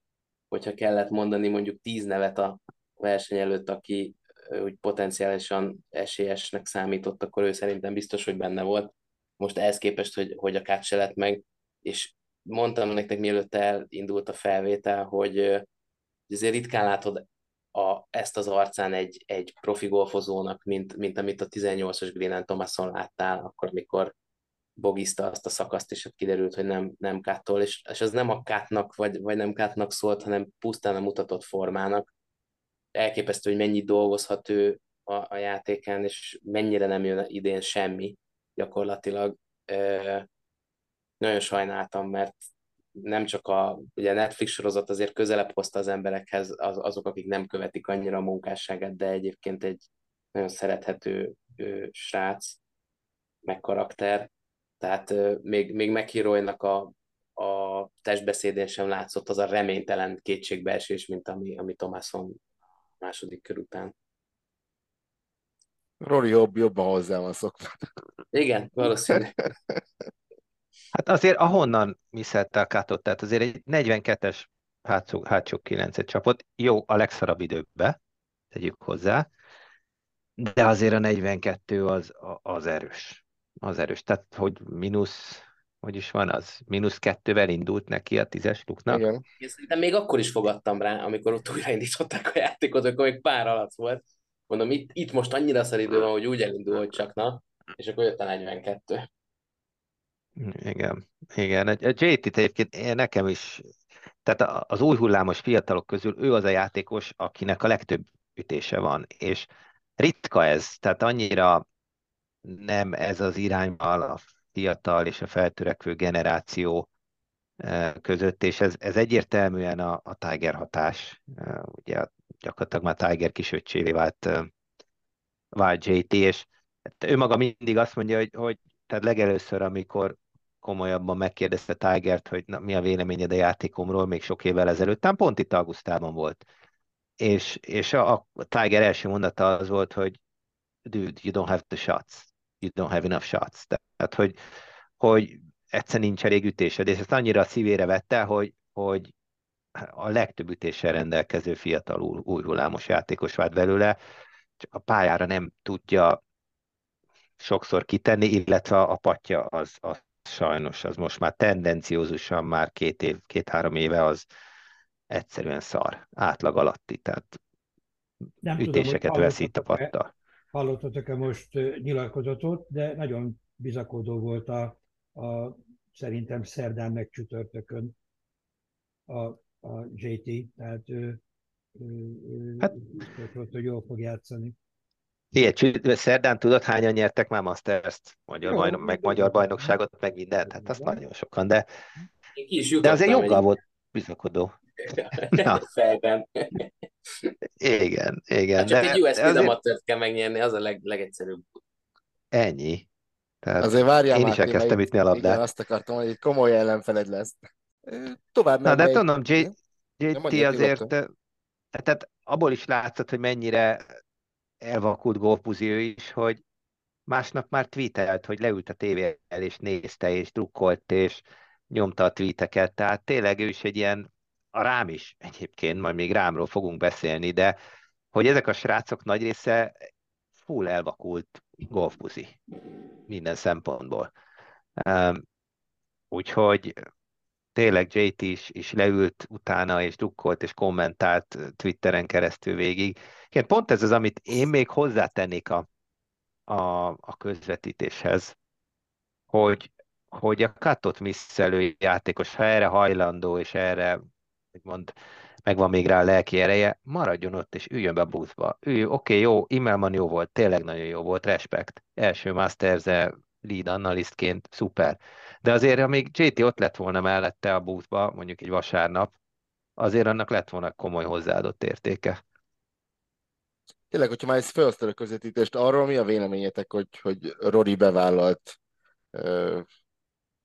hogyha kellett mondani mondjuk tíz nevet a verseny előtt, aki úgy potenciálisan esélyesnek számított, akkor ő szerintem biztos, hogy benne volt most ehhez képest, hogy, hogy a kát se lett meg, és mondtam nektek, mielőtt elindult a felvétel, hogy azért ritkán látod a, ezt az arcán egy, egy profi golfozónak, mint, mint amit a 18-as Glenn Thomason láttál, akkor, amikor bogizta azt a szakaszt, és kiderült, hogy nem, nem káttól, és, és ez nem a kátnak, vagy, vagy nem kátnak szólt, hanem pusztán a mutatott formának. elképesztő, hogy mennyit dolgozhat ő a, a játékán, és mennyire nem jön idén semmi gyakorlatilag. Nagyon sajnáltam, mert nem csak a ugye Netflix sorozat azért közelebb hozta az emberekhez az, azok, akik nem követik annyira a munkásságát, de egyébként egy nagyon szerethető ő, srác, meg karakter. Tehát még, még McHeroy-nak a, a testbeszédén sem látszott az a reménytelen kétségbeesés, mint ami, ami Thomason második kör után. Rory jobb, jobban hozzá van szokva. Igen, valószínű. [LAUGHS] Hát azért ahonnan miszette a Katot, tehát azért egy 42-es hátsó, hátsó 9 csapott, jó a legszarabb időbe, tegyük hozzá, de azért a 42 az, az erős. Az erős. Tehát, hogy mínusz, hogy is van az? Mínusz kettővel indult neki a tízes luknak. Igen. Én szerintem még akkor is fogadtam rá, amikor ott újraindították a játékot, akkor még pár alatt volt. Mondom, itt, itt most annyira szar idő van, hogy úgy elindul, hogy csak na, és akkor jött a 42. Igen, igen. A JT-t egyébként nekem is, tehát az új hullámos fiatalok közül ő az a játékos, akinek a legtöbb ütése van, és ritka ez, tehát annyira nem ez az irányval a fiatal és a feltörekvő generáció között, és ez, ez egyértelműen a, a Tiger hatás. Ugye gyakorlatilag már Tiger kisöccsévé vált, vált JT, és ő maga mindig azt mondja, hogy, hogy tehát legelőször, amikor komolyabban megkérdezte Tigert, hogy na, mi a véleményed a játékomról, még sok évvel ezelőtt, tehát pont itt augusztában volt. És, és a, a Tiger első mondata az volt, hogy dude, you don't have the shots. You don't have enough shots. Tehát, hogy, hogy egyszer nincs elég ütésed, és ezt annyira a szívére vette, hogy, hogy a legtöbb ütéssel rendelkező fiatal új, hullámos játékos vált belőle, csak a pályára nem tudja sokszor kitenni, illetve a patja az, az sajnos, az most már tendenciózusan már két év, két-három éve az egyszerűen szar, átlag alatti, tehát nem ütéseket tudom, veszít a patta. Hallottatok-e most nyilatkozatot, de nagyon bizakodó volt a, a szerintem szerdán meg csütörtökön a, a JT, tehát ő, ő, ő hát, volt, hogy jól fog játszani. Igen, szerdán tudod, hányan nyertek már Masters-t, magyar, bajnok, meg magyar bajnokságot, meg mindent, hát azt nagyon sokan, de, de azért joggal volt bizakodó. [LAUGHS] Na. Fejben. Igen, igen. Hát csak de, egy US azért... amatőrt kell megnyerni, az a leg, legegyszerűbb. Ennyi. Tehát Azért várjál Én is elkezdtem ütni a labdát. Igen, azt akartam, hogy egy komoly ellenfeled lesz. Tovább Na, de egy... tudom, JT azért, tehát abból is látszott, hogy mennyire elvakult golfbuzi ő is, hogy másnap már tweetelt, hogy leült a tévé el, és nézte, és drukkolt, és nyomta a tweeteket, tehát tényleg ő is egy ilyen, a rám is egyébként, majd még rámról fogunk beszélni, de hogy ezek a srácok nagy része full elvakult golfbuzi minden szempontból. Úgyhogy tényleg JT is, is leült utána, és drukkolt, és kommentált Twitteren keresztül végig. Igen, pont ez az, amit én még hozzátennék a, a, a közvetítéshez, hogy, hogy a katot misszelő játékos, ha erre hajlandó, és erre, mond, megvan még rá a lelki ereje, maradjon ott, és üljön be a buszba. Ő, oké, okay, jó, Immelman jó volt, tényleg nagyon jó volt, respekt. Első masters lead analysztként, szuper. De azért, amíg JT ott lett volna mellette a boothba, mondjuk egy vasárnap, azért annak lett volna komoly hozzáadott értéke. Tényleg, hogyha már ezt felhoztad a közvetítést, arról mi a véleményetek, hogy, hogy Rory bevállalt uh,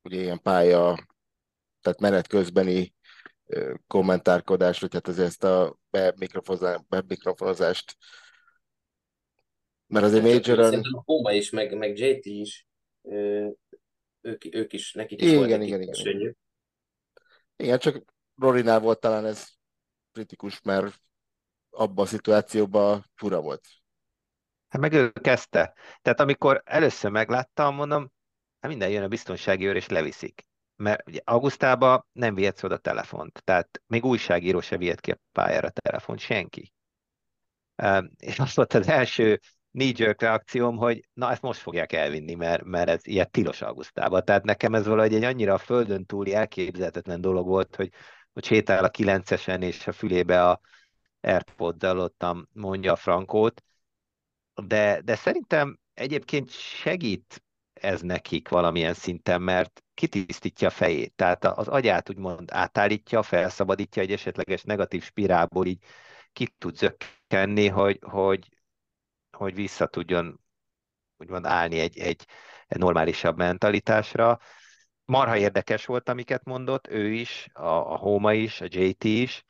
ugye ilyen pálya, tehát menet közbeni kommentárkodást, hogy hát azért ezt a bemikrofozást mert azért major Szerintem Hóma is, meg, meg JT is ők, ők is, nekik is igen, volt igen, igen, igen. Igen, csak Rorinál volt talán ez kritikus, mert abban a szituációban fura volt. Hát meg ő kezdte. Tehát amikor először megláttam, mondom, hát minden jön a biztonsági őr és leviszik. Mert ugye augusztában nem vihetsz oda telefont. Tehát még újságíró se vihet ki a pályára telefont, senki. És azt volt az első knee reakcióm, hogy na ezt most fogják elvinni, mert, mert ez ilyet tilos augusztában. Tehát nekem ez valahogy egy annyira a földön túli elképzelhetetlen dolog volt, hogy, hogy sétál a kilencesen és a fülébe a Airpods-dal ottam, mondja a Frankót, de, de szerintem egyébként segít ez nekik valamilyen szinten, mert kitisztítja a fejét, tehát az agyát úgymond átállítja, felszabadítja egy esetleges negatív spirálból, így ki tud zökkenni, hogy, hogy, hogy vissza tudjon úgymond állni egy, egy, normálisabb mentalitásra. Marha érdekes volt, amiket mondott, ő is, a, a Homa is, a JT is,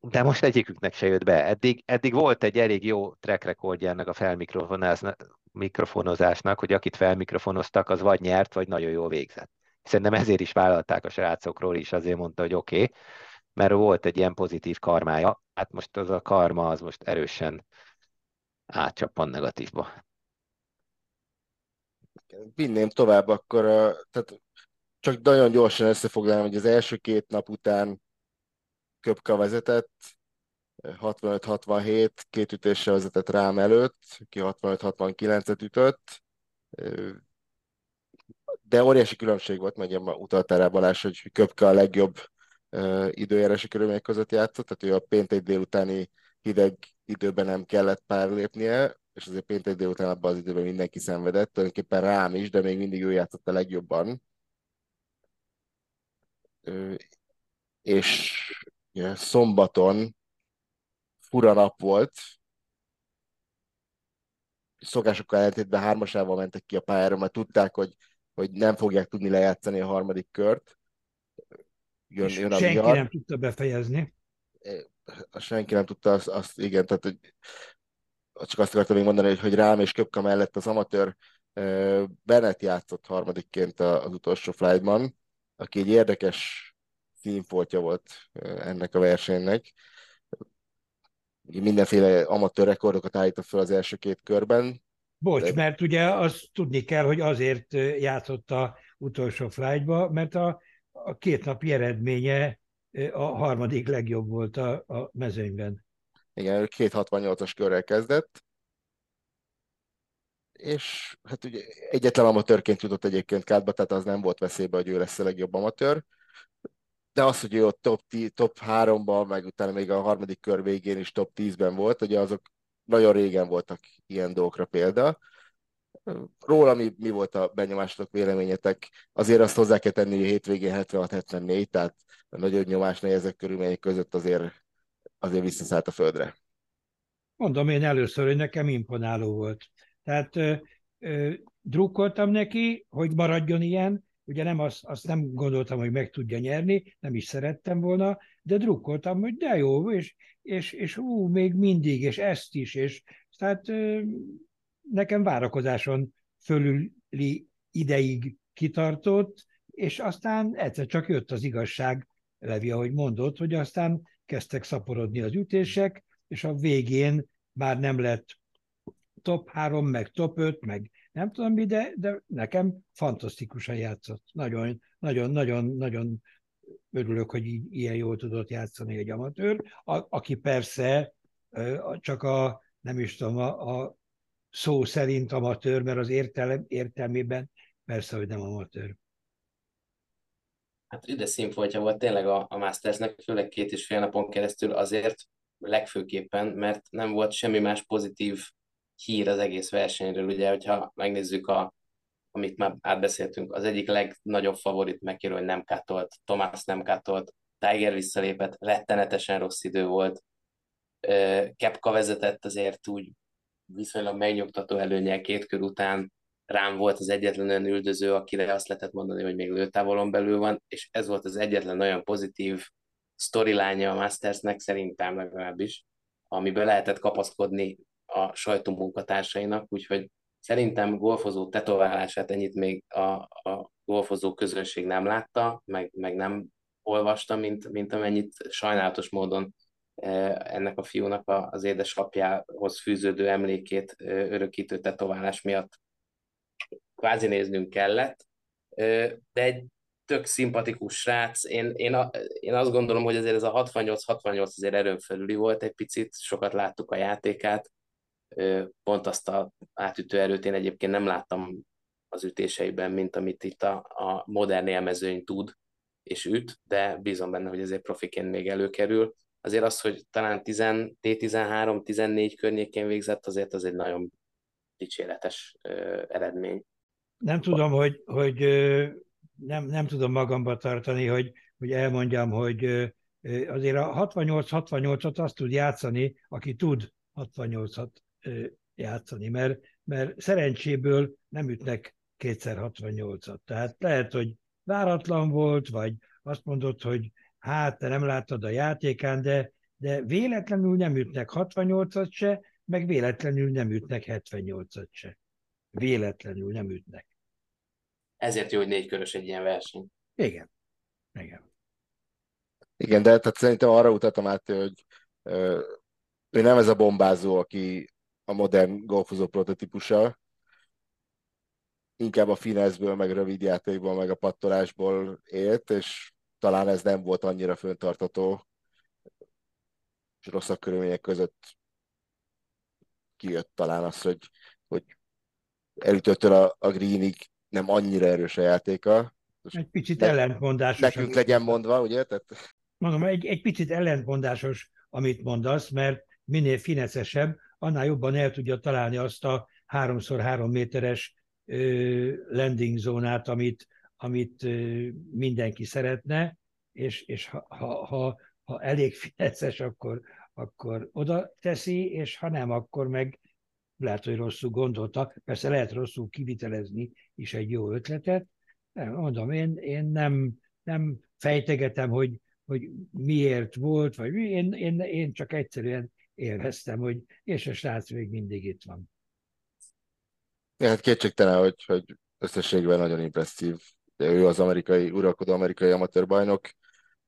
de most egyiküknek se jött be. Eddig, eddig volt egy elég jó track recordja ennek a felmikrofonozásnak, hogy akit felmikrofonoztak, az vagy nyert, vagy nagyon jól végzett. Szerintem ezért is vállalták a srácokról is, azért mondta, hogy oké, okay, mert volt egy ilyen pozitív karmája. Hát most az a karma az most erősen átcsappan negatívba. Vinném tovább, akkor tehát csak nagyon gyorsan összefoglalom, hogy az első két nap után Köpka vezetett, 65-67, két ütéssel vezetett rám előtt, ki 65-69-et ütött, de óriási különbség volt, meg utaltál rá Balázs, hogy Köpka a legjobb időjárási körülmények között játszott, tehát ő a péntek délutáni hideg időben nem kellett pár lépnie, és azért péntek délután abban az időben mindenki szenvedett, tulajdonképpen rám is, de még mindig ő játszott a legjobban. És szombaton fura nap volt, szokásokkal ellentétben hármasával mentek ki a pályára, mert tudták, hogy, hogy nem fogják tudni lejátszani a harmadik kört. Jön, jön a senki vihar. nem tudta befejezni. Senki nem tudta azt, azt igen, tehát hogy csak azt akartam még mondani, hogy, hogy rám és Köpka mellett az amatőr Bennett játszott harmadikként az utolsó flightban, aki egy érdekes színfoltja volt ennek a versenynek. Mindenféle amatőr rekordokat állított fel az első két körben. Bocs, de... mert ugye azt tudni kell, hogy azért játszott a utolsó flightba, mert a, a két napi eredménye a harmadik legjobb volt a, a mezőnyben. Igen, 268-as körrel kezdett, és hát ugye egyetlen amatőrként jutott egyébként kádba, tehát az nem volt veszélybe, hogy ő lesz a legjobb amatőr de az, hogy ő ott top, top 3-ban, meg utána még a harmadik kör végén is top 10-ben volt, ugye azok nagyon régen voltak ilyen dolgokra példa. Róla mi, mi volt a benyomásotok, véleményetek? Azért azt hozzá kell tenni, hogy hétvégén 76-74, tehát a nagyobb nyomás nehezek körülmények között azért, azért visszaszállt a földre. Mondom én először, hogy nekem imponáló volt. Tehát ö, ö, drukkoltam neki, hogy maradjon ilyen, Ugye nem azt, azt nem gondoltam, hogy meg tudja nyerni, nem is szerettem volna, de drukkoltam, hogy de jó, és, és, és ú, még mindig, és ezt is, és tehát nekem várakozáson fölüli ideig kitartott, és aztán egyszer csak jött az igazság, Levi, ahogy mondott, hogy aztán kezdtek szaporodni az ütések, és a végén már nem lett top 3, meg top 5, meg nem tudom mi, de, de nekem fantasztikusan játszott. Nagyon, nagyon, nagyon, nagyon örülök, hogy így, ilyen jól tudott játszani egy amatőr, a, aki persze csak a, nem is tudom, a, a szó szerint amatőr, mert az értelem, értelmében persze, hogy nem amatőr. Hát üde színfoltja volt tényleg a, a Mastersnek, főleg két és fél napon keresztül azért legfőképpen, mert nem volt semmi más pozitív hír az egész versenyről, ugye, hogyha megnézzük a, amit már átbeszéltünk, az egyik legnagyobb favorit megkérő, hogy nem kátolt, Tomás nem kátolt, Tiger visszalépett, rettenetesen rossz idő volt, Kepka vezetett azért úgy viszonylag megnyugtató előnyel két kör után, rám volt az egyetlen olyan üldöző, akire azt lehetett mondani, hogy még lőtávolon belül van, és ez volt az egyetlen olyan pozitív storyline a Mastersnek, szerintem legalábbis, amiből lehetett kapaszkodni a sajtó munkatársainak, úgyhogy szerintem golfozó tetoválását ennyit még a, a golfozó közönség nem látta, meg, meg nem olvasta, mint, mint amennyit sajnálatos módon e, ennek a fiúnak az édesapjához fűződő emlékét e, örökítő tetoválás miatt kvázi néznünk kellett, e, de egy tök szimpatikus srác. Én, én, a, én azt gondolom, hogy azért ez a 68-68 azért erőn felüli volt egy picit, sokat láttuk a játékát, pont azt a átütő erőt én egyébként nem láttam az ütéseiben, mint amit itt a, a modern élmezőny tud és üt, de bízom benne, hogy ezért profiként még előkerül. azért az, hogy talán 10, T13-14 környékén végzett, azért az egy nagyon dicséretes ö, eredmény. Nem tudom, hogy, hogy nem, nem tudom magamba tartani, hogy, hogy elmondjam, hogy azért a 68-68-at azt tud játszani, aki tud 68-at játszani, mert, mert szerencséből nem ütnek kétszer 68-at. Tehát lehet, hogy váratlan volt, vagy azt mondod, hogy hát te nem láttad a játékán, de, de véletlenül nem ütnek 68-at se, meg véletlenül nem ütnek 78-at se. Véletlenül nem ütnek. Ezért jó, hogy négy körös egy ilyen verseny. Igen. Igen. Igen, de tehát szerintem arra utaltam át, hogy ő nem ez a bombázó, aki a modern golfozó prototípusa, inkább a fineszből, meg rövid játékból, meg a pattolásból élt, és talán ez nem volt annyira föntartató, és rosszabb körülmények között kijött talán az, hogy, hogy elütöttől a, a Greenig nem annyira erős a játéka. Egy picit ne, ellentmondásos. Nekünk legyen mondva, ugye? Tehát... Mondom, egy, egy picit ellentmondásos, amit mondasz, mert minél fineszesebb, annál jobban el tudja találni azt a 3x3 méteres landing zónát, amit, amit mindenki szeretne, és, és ha, ha, ha, elég fineces, akkor, akkor oda teszi, és ha nem, akkor meg lehet, hogy rosszul gondolta. Persze lehet rosszul kivitelezni is egy jó ötletet. Nem, mondom, én, én nem, nem fejtegetem, hogy, hogy miért volt, vagy mi. Én, én, én csak egyszerűen élveztem, hogy és a srác még mindig itt van. Ja, hát kétségtelen, hogy, hogy összességben nagyon impresszív. De ő az amerikai, uralkodó amerikai amatőr bajnok,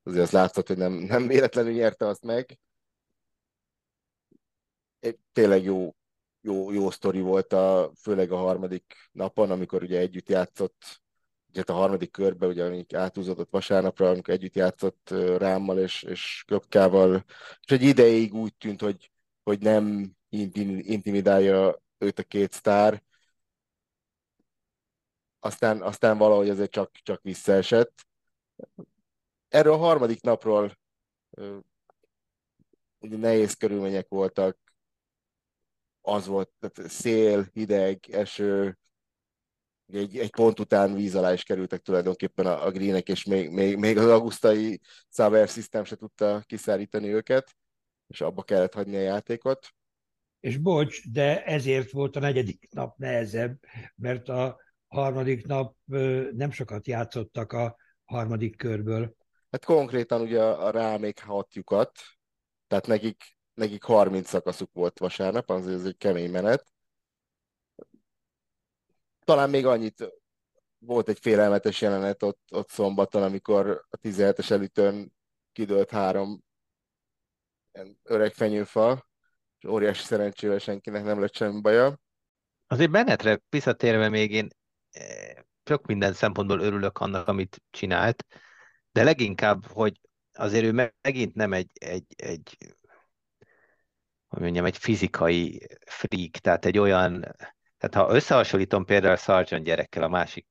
azért az látszott, hogy nem, nem véletlenül nyerte azt meg. Egy tényleg jó, jó, jó sztori volt, a, főleg a harmadik napon, amikor ugye együtt játszott, a harmadik körbe, ugye átúzott vasárnapra, amikor együtt játszott Rámmal és, és Köpkával, és egy ideig úgy tűnt, hogy, hogy nem intimidálja őt a két sztár, aztán, aztán valahogy azért csak, csak visszaesett. Erről a harmadik napról ugye nehéz körülmények voltak, az volt, tehát szél, hideg, eső, egy, egy pont után víz alá is kerültek tulajdonképpen a, a greenek, és még, még, még az augusztai Saver System se tudta kiszárítani őket, és abba kellett hagyni a játékot. És bocs, de ezért volt a negyedik nap nehezebb, mert a harmadik nap nem sokat játszottak a harmadik körből. Hát konkrétan ugye a rámék hatjukat, tehát nekik, nekik 30 szakaszuk volt vasárnap, az ez egy kemény menet. Talán még annyit volt egy félelmetes jelenet ott, ott szombaton, amikor a 17-es elütön kidőlt három öreg fenyőfa, és óriási szerencsével senkinek nem lett semmi baja. Azért Bennetre visszatérve még én sok minden szempontból örülök annak, amit csinált, de leginkább, hogy azért ő megint nem egy, egy, egy hogy mondjam, egy fizikai freak, tehát egy olyan, tehát ha összehasonlítom például a Sargent gyerekkel, a másik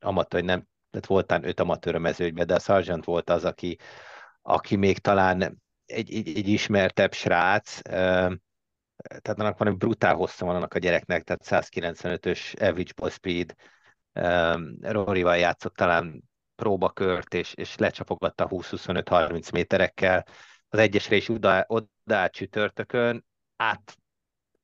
amatőr, nem, tehát voltán öt amatőr a mezőgyben, de a Sargent volt az, aki, aki még talán egy, egy, egy ismertebb srác, tehát annak van egy brutál hossza van annak a gyereknek, tehát 195-ös average ball speed, Roryval játszott talán próbakört, és, és lecsapogatta 20-25-30 méterekkel. Az egyesre is oda, oda csütörtökön,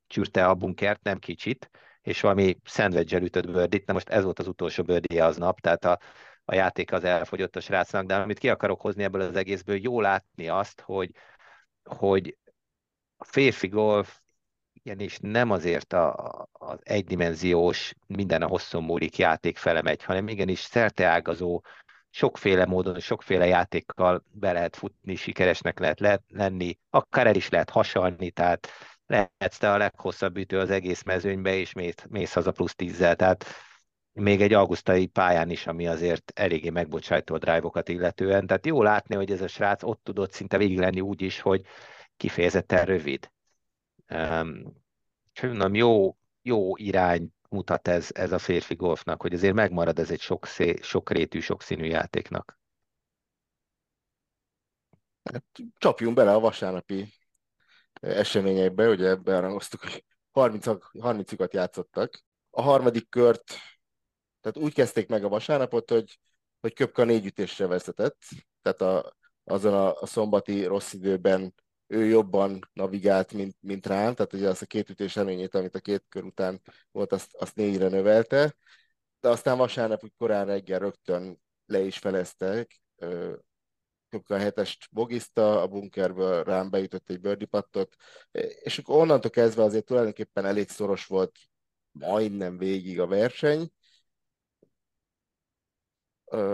átcsűrte a bunkert, nem kicsit, és valami szendvedzsel ütött bőrdit, na most ez volt az utolsó bőrdie aznap, tehát a, a játék az elfogyott a srácnak, de amit ki akarok hozni ebből az egészből, jó látni azt, hogy, hogy a férfi golf igenis nem azért a, az egydimenziós, minden a hosszú múlik játék fele megy, hanem igenis szerteágazó, sokféle módon, sokféle játékkal be lehet futni, sikeresnek lehet lenni, akár el is lehet hasalni, tehát lehetsz te a leghosszabb ütő az egész mezőnybe, és mész, mész haza plusz tízzel, tehát még egy augusztai pályán is, ami azért eléggé megbocsájtó a drive-okat illetően. Tehát jó látni, hogy ez a srác ott tudott szinte végig lenni úgy is, hogy kifejezetten rövid. Um, mondom, jó, jó irány mutat ez, ez a férfi golfnak, hogy azért megmarad ez egy sok, szé, sok rétű, sokszínű játéknak. Hát, csapjunk bele a vasárnapi eseményekbe, ugye bearangoztuk, hogy 30, 30-ukat játszottak. A harmadik kört, tehát úgy kezdték meg a vasárnapot, hogy, hogy Köpka négy ütésre vezetett, tehát a, azon a, a szombati rossz időben ő jobban navigált, mint, mint rám, tehát ugye az a két ütés előnyét, amit a két kör után volt, azt, azt négyre növelte, de aztán vasárnap úgy korán reggel rögtön le is feleztek, a hetest bogizta, a bunkerből rám beütött egy birdie pattot, és akkor onnantól kezdve azért tulajdonképpen elég szoros volt majdnem végig a verseny.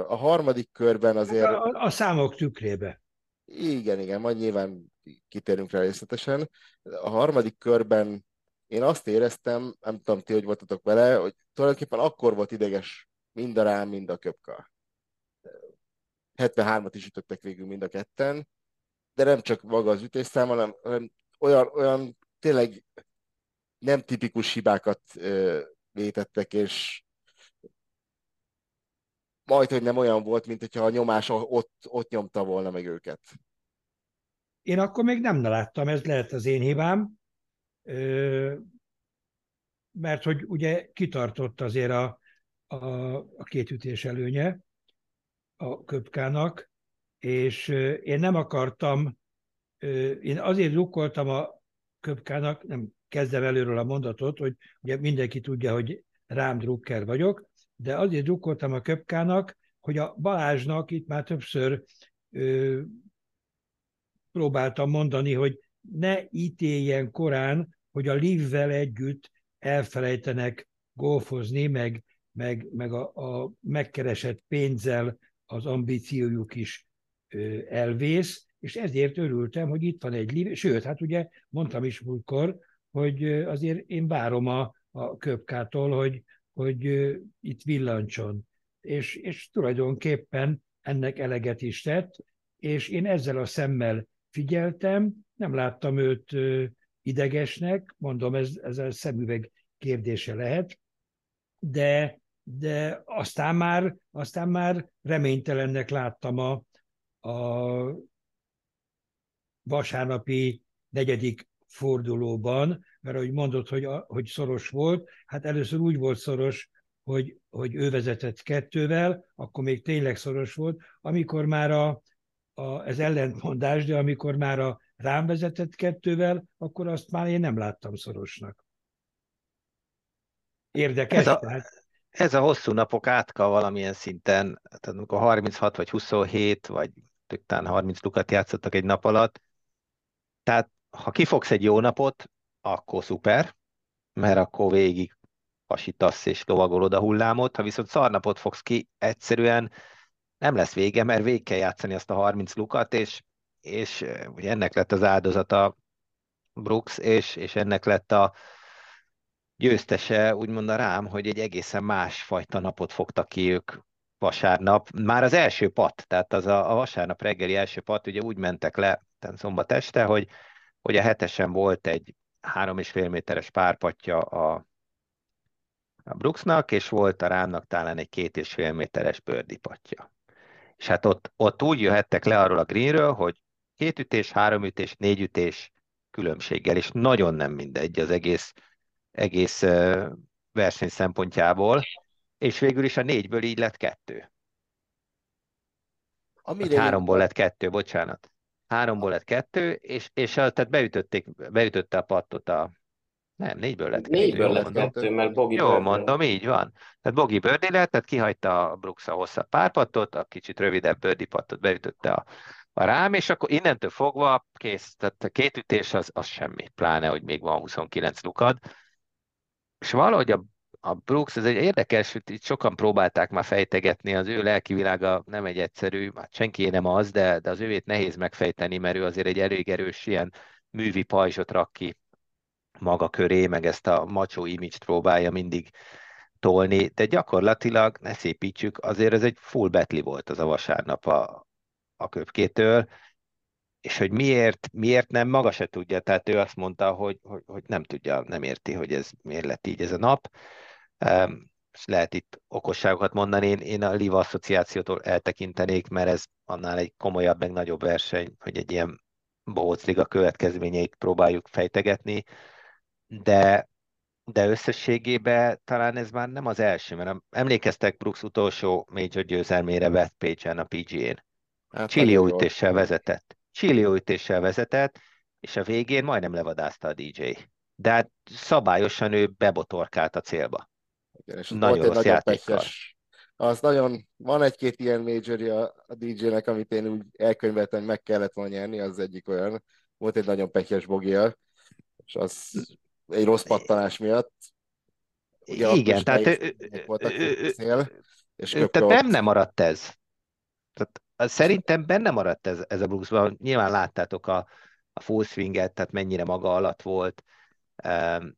A harmadik körben azért... A, a, a számok tükrébe. Igen, igen, majd nyilván kitérünk rá részletesen. A harmadik körben én azt éreztem, nem tudom ti, hogy voltatok vele, hogy tulajdonképpen akkor volt ideges mind a rám, mind a köpka. 73-at is ütöttek végül mind a ketten, de nem csak maga az ütésszám, hanem, hanem olyan, olyan tényleg nem tipikus hibákat ö, vétettek, és majd, hogy nem olyan volt, mint hogyha a nyomás ott, ott nyomta volna meg őket. Én akkor még nem láttam, ez lehet az én hibám, mert hogy ugye kitartott azért a, a, a két ütés előnye a köpkának, és én nem akartam, én azért rukkoltam a köpkának, nem kezdem előről a mondatot, hogy ugye mindenki tudja, hogy rám drukker vagyok, de azért drukkoltam a köpkának, hogy a Balázsnak itt már többször ö, próbáltam mondani, hogy ne ítéljen korán, hogy a livvel együtt elfelejtenek golfozni, meg, meg, meg a, a megkeresett pénzzel az ambíciójuk is elvész, és ezért örültem, hogy itt van egy liv, sőt, hát ugye mondtam is múltkor, hogy azért én várom a, a köpkától, hogy, hogy itt villancson. És, és tulajdonképpen ennek eleget is tett, és én ezzel a szemmel figyeltem, nem láttam őt idegesnek, mondom, ez, ez a szemüveg kérdése lehet, de, de aztán már, aztán már reménytelennek láttam a, a vasárnapi negyedik fordulóban, mert ahogy mondod, hogy, hogy szoros volt, hát először úgy volt szoros, hogy, hogy ő vezetett kettővel, akkor még tényleg szoros volt, amikor már a, a, ez ellentmondás, de amikor már a rám vezetett kettővel, akkor azt már én nem láttam szorosnak. Érdekes, ez a, tehát. Ez a hosszú napok átka valamilyen szinten, tehát amikor 36 vagy 27, vagy talán 30 lukat játszottak egy nap alatt, tehát ha kifogsz egy jó napot, akkor szuper, mert akkor végig hasítasz és lovagolod a hullámot, ha viszont szarnapot fogsz ki, egyszerűen nem lesz vége, mert végig kell játszani azt a 30 lukat, és, és ugye ennek lett az áldozata Brooks, és, és ennek lett a győztese, úgymond a rám, hogy egy egészen másfajta napot fogtak ki ők vasárnap. Már az első pat, tehát az a, a vasárnap reggeli első pat, ugye úgy mentek le szombat este, hogy, hogy a hetesen volt egy három és fél méteres párpatja a, a Brooksnak, és volt a rámnak talán egy két és fél méteres patja. És hát ott, ott úgy jöhettek le arról a greenről, hogy két ütés, három ütés, négy ütés különbséggel, és nagyon nem mindegy az egész, egész verseny szempontjából, és végül is a négyből így lett kettő. Amire hát háromból lett kettő, bocsánat. Háromból lett kettő, és, és a, tehát beütötték, beütötte a pattot a, nem, négyből lett kettő. Négyből lett mondom. kettő, mert Bogi Jó, Birdie. mondom, így van. Tehát Bogi Birdie lett, tehát kihagyta a Brooks a hosszabb párpattot, a kicsit rövidebb Birdie pattot beütötte a, a rám, és akkor innentől fogva kész, tehát a két ütés az, az semmi, pláne, hogy még van 29 lukad. És valahogy a, a Brooks, ez egy érdekes, hogy itt sokan próbálták már fejtegetni, az ő lelki világa nem egy egyszerű, hát senki nem az, de, de az ővét nehéz megfejteni, mert ő azért egy elég erős ilyen művi pajzsot rak ki maga köré, meg ezt a macsó image próbálja mindig tolni, de gyakorlatilag, ne szépítsük, azért ez egy full betli volt az a vasárnap a, a köpkétől, és hogy miért, miért nem, maga se tudja, tehát ő azt mondta, hogy, hogy, hogy nem tudja, nem érti, hogy ez miért lett így ez a nap. és lehet itt okosságokat mondani, én, én a Liva asszociációtól eltekintenék, mert ez annál egy komolyabb, meg nagyobb verseny, hogy egy ilyen Bohóc következményeit próbáljuk fejtegetni, de, de összességében talán ez már nem az első, mert emlékeztek Brooks utolsó major győzelmére West Page-en a PGA-n. Hát Chilió ütéssel vezetett. Chilió ütéssel vezetett, és a végén majdnem levadázta a DJ. De hát szabályosan ő bebotorkált a célba. Igen, és nagyon rossz nagyon pekes, az nagyon, van egy-két ilyen major a, a DJ-nek, amit én úgy elkönyveltem, meg kellett volna nyerni, az egyik olyan. Volt egy nagyon pekes bogia, és az egy rossz pattanás miatt. Ugye Igen, tehát, ő, voltak ő, szél, és tehát benne maradt ez. Tehát szerintem benne maradt ez, ez a Brooksban. Nyilván láttátok a, a full swinget, tehát mennyire maga alatt volt,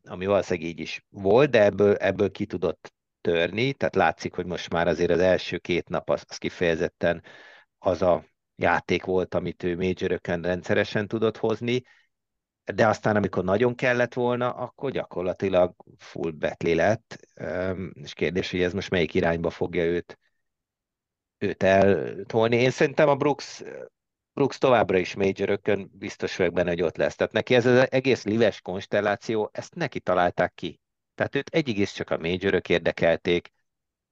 ami valószínűleg így is volt, de ebből, ebből ki tudott törni, tehát látszik, hogy most már azért az első két nap az, az kifejezetten az a játék volt, amit ő major rendszeresen tudott hozni, de aztán, amikor nagyon kellett volna, akkor gyakorlatilag full betli lett, és kérdés, hogy ez most melyik irányba fogja őt, őt eltolni. Én szerintem a Brooks, Brooks továbbra is major biztos vagyok benne, hogy ott lesz. Tehát neki ez az egész lives konstelláció, ezt neki találták ki. Tehát őt egyig csak a major érdekelték,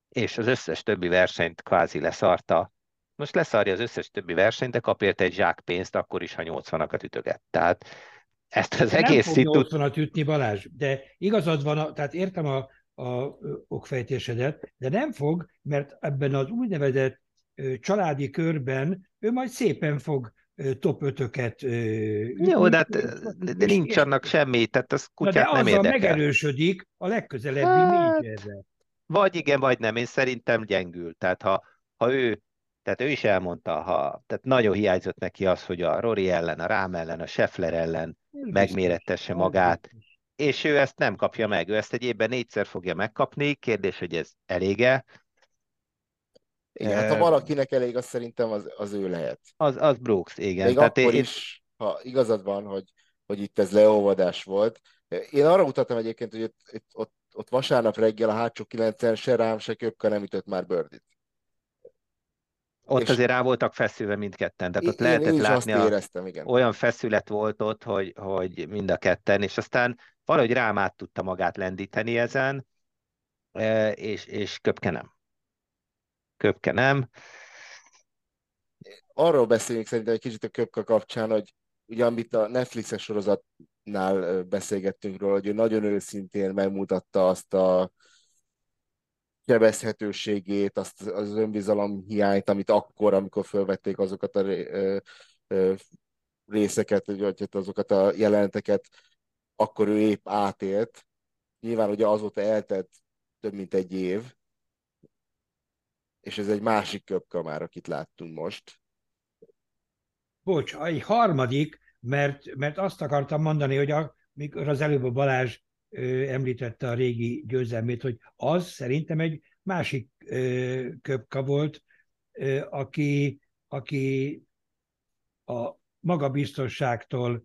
és az összes többi versenyt kvázi leszarta. Most leszarja az összes többi versenyt, de kap érte egy zsák pénzt, akkor is, ha 80-akat ütöget. Tehát ezt az egész Nem fog 80-at ütni, Balázs, de igazad van, tehát értem a, a okfejtésedet, de nem fog, mert ebben az úgynevezett családi körben ő majd szépen fog top 5-öket Jó, de, hát, de, de nincs annak semmi, tehát az kutyát nem érdekel. megerősödik a legközelebbi hát, Vagy igen, vagy nem, én szerintem gyengül. Tehát ha, ha ő, tehát ő is elmondta, ha, tehát nagyon hiányzott neki az, hogy a Rory ellen, a Rám ellen, a Scheffler ellen megmérettesse magát, és ő ezt nem kapja meg. Ő ezt egy évben négyszer fogja megkapni, kérdés, hogy ez elége, igen, hát ha valakinek elég, az szerintem az, az ő lehet. Az, az Brooks, igen. Még Tehát akkor én... is, ha igazad van, hogy, hogy itt ez leolvadás volt. Én arra utaltam egyébként, hogy ott, ott, ott vasárnap reggel a hátsó kilencen se rám, se köpka nem ütött már bőrdit. Ott és azért rá voltak feszülve mindketten, tehát ott én, lehetett én látni, éreztem, igen. olyan feszület volt ott, hogy, hogy mind a ketten, és aztán valahogy rám át tudta magát lendíteni ezen, e, és, és köpke nem köpke. Arról beszélünk szerintem egy kicsit a köpke kapcsán, hogy ugye amit a Netflixes sorozatnál beszélgettünk róla, hogy ő nagyon őszintén megmutatta azt a sebezhetőségét, azt az önbizalom hiányt, amit akkor, amikor felvették azokat a részeket, vagy azokat a jeleneteket, akkor ő épp átélt. Nyilván ugye azóta eltelt több mint egy év, és ez egy másik köpka már, akit láttunk most. Bocs, egy harmadik, mert, mert azt akartam mondani, hogy a, mikor az előbb a Balázs ö, említette a régi győzelmét, hogy az szerintem egy másik ö, köpka volt, ö, aki, aki a magabiztosságtól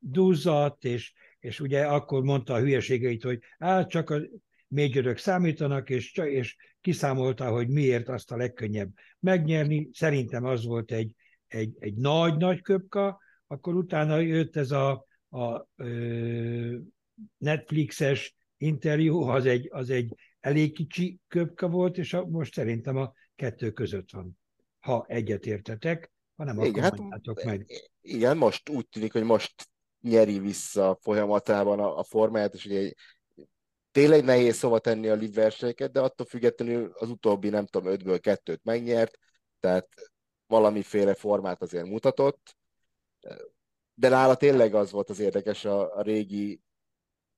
duzzadt, és, és ugye akkor mondta a hülyeségeit, hogy hát csak a majorök számítanak, és, és kiszámolta, hogy miért azt a legkönnyebb megnyerni. Szerintem az volt egy, egy, egy nagy-nagy köpka, akkor utána jött ez a, a ö, Netflixes interjú, az egy, az egy elég kicsi köpka volt, és a, most szerintem a kettő között van. Ha egyetértetek, ha nem, igen, akkor hát, meg. Igen, most úgy tűnik, hogy most nyeri vissza folyamatában a, a formáját, és ugye tényleg nehéz szóva tenni a live versenyeket, de attól függetlenül az utóbbi, nem tudom, ötből kettőt megnyert, tehát valamiféle formát azért mutatott, de nála tényleg az volt az érdekes a, a régi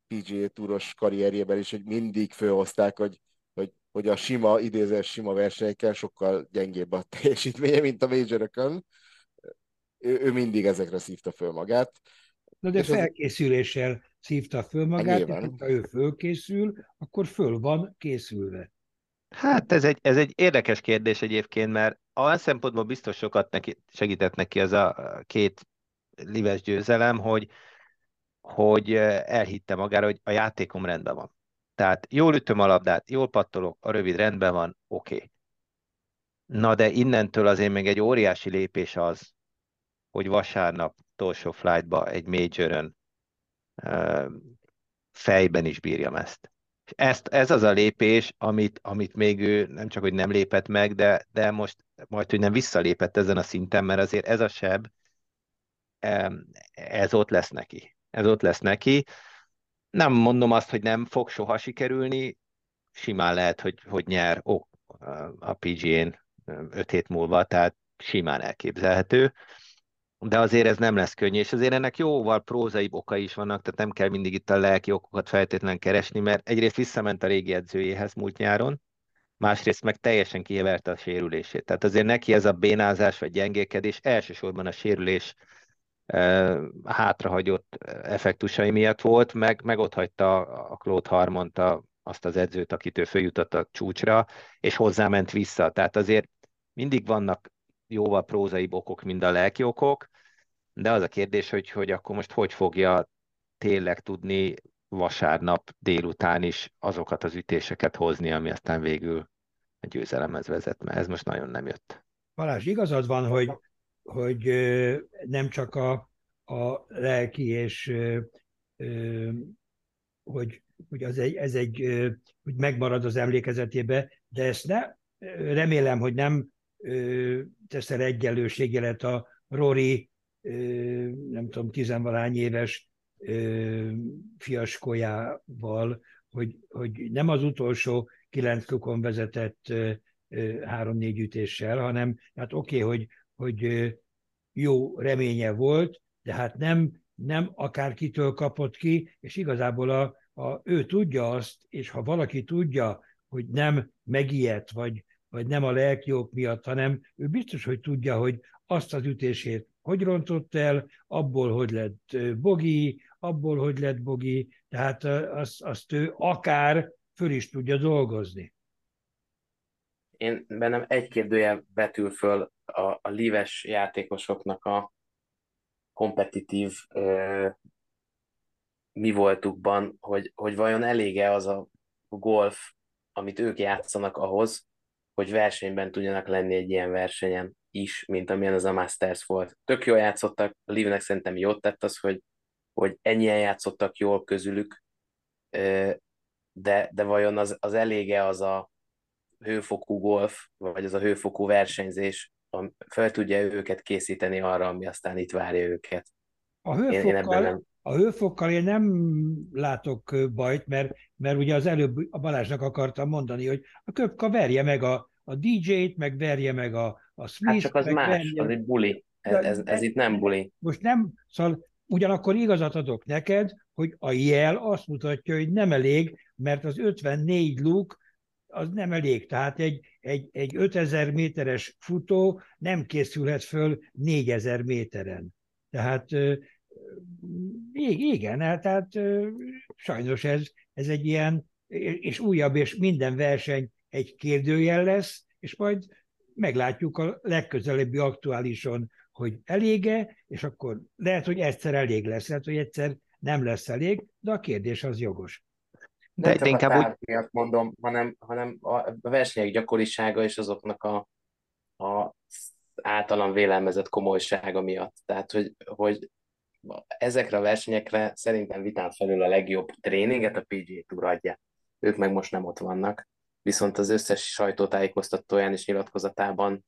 PGA túros karrierjében is, hogy mindig főhozták, hogy, hogy, hogy a sima, idézés sima versenyekkel sokkal gyengébb a teljesítménye, mint a major ő, ő mindig ezekre szívta föl magát. Na de felkészüléssel szívta föl magát, és ha ő fölkészül, akkor föl van készülve. Hát ez egy, ez egy érdekes kérdés egyébként, mert a szempontból biztos sokat neki, segített neki az a két lives győzelem, hogy, hogy elhitte magára, hogy a játékom rendben van. Tehát jól ütöm a labdát, jól pattolok, a rövid rendben van, oké. Okay. Na de innentől azért még egy óriási lépés az, hogy vasárnap utolsó flightba egy majoron fejben is bírjam ezt. Ezt, ez az a lépés, amit, amit még ő nem csak, hogy nem lépett meg, de, de most majd, hogy nem visszalépett ezen a szinten, mert azért ez a seb, ez ott lesz neki. Ez ott lesz neki. Nem mondom azt, hogy nem fog soha sikerülni, simán lehet, hogy, hogy nyer ó, a PGA-n öt hét múlva, tehát simán elképzelhető de azért ez nem lesz könnyű, és azért ennek jóval prózai oka is vannak, tehát nem kell mindig itt a lelki okokat feltétlenül keresni, mert egyrészt visszament a régi edzőjéhez múlt nyáron, másrészt meg teljesen kiheverte a sérülését. Tehát azért neki ez a bénázás vagy gyengékedés elsősorban a sérülés e, hátrahagyott effektusai miatt volt, meg, meg ott hagyta a Claude Harmont a, azt az edzőt, akit ő följutott a csúcsra, és hozzáment vissza. Tehát azért mindig vannak jóval prózai okok, mint a lelki okok, de az a kérdés, hogy, hogy akkor most hogy fogja tényleg tudni vasárnap délután is azokat az ütéseket hozni, ami aztán végül a győzelemhez vezet, mert ez most nagyon nem jött. Balázs, igazad van, hogy, hogy nem csak a, a lelki és hogy, hogy az egy, ez egy, hogy megmarad az emlékezetébe, de ezt ne, remélem, hogy nem teszel egyenlőségjelet a Rory, nem tudom, tizenvalány éves fiaskójával, hogy, hogy nem az utolsó kilenc lukon vezetett három-négy ütéssel, hanem hát oké, okay, hogy, hogy jó reménye volt, de hát nem, nem akárkitől kapott ki, és igazából a, a, ő tudja azt, és ha valaki tudja, hogy nem megijedt, vagy, vagy nem a lelkiok miatt, hanem ő biztos, hogy tudja, hogy azt az ütését hogy rontott el, abból, hogy lett bogi, abból, hogy lett bogi, tehát azt, azt ő akár föl is tudja dolgozni. Én bennem egy kérdője betül föl a, a líves játékosoknak a kompetitív ö, mi voltukban, hogy, hogy vajon elége az a golf, amit ők játszanak ahhoz, hogy versenyben tudjanak lenni egy ilyen versenyen is, mint amilyen az a Masters volt. Tök jól játszottak, a Livnek szerintem jót tett az, hogy, hogy ennyien játszottak jól közülük, de, de vajon az, az elége az a hőfokú golf, vagy az a hőfokú versenyzés, fel tudja őket készíteni arra, ami aztán itt várja őket. A hőfokkal, én, én nem... a hőfokkal én nem látok bajt, mert, mert ugye az előbb a Balázsnak akartam mondani, hogy a köpka verje meg a, a DJ-t, meg verje meg a, a Smith. Hát csak az más, verje... az egy buli. Ez, ez, ez itt nem buli. Most nem, szóval ugyanakkor igazat adok neked, hogy a jel azt mutatja, hogy nem elég, mert az 54 luk az nem elég. Tehát egy, egy, egy 5000 méteres futó nem készülhet föl 4000 méteren. Tehát igen, hát, tehát sajnos ez, ez egy ilyen, és újabb, és minden verseny egy kérdőjel lesz, és majd meglátjuk a legközelebbi aktuálison, hogy elége, és akkor lehet, hogy egyszer elég lesz, lehet, hogy egyszer nem lesz elég, de a kérdés az jogos. De nem csak inkább a úgy... mondom, hanem, hanem a versenyek gyakorisága és azoknak a, a általam vélelmezett komolysága miatt. Tehát, hogy, hogy ezekre a versenyekre szerintem vitán felül a legjobb tréninget a PGA Tour adja. Ők meg most nem ott vannak. Viszont az összes sajtótájékoztatóján és nyilatkozatában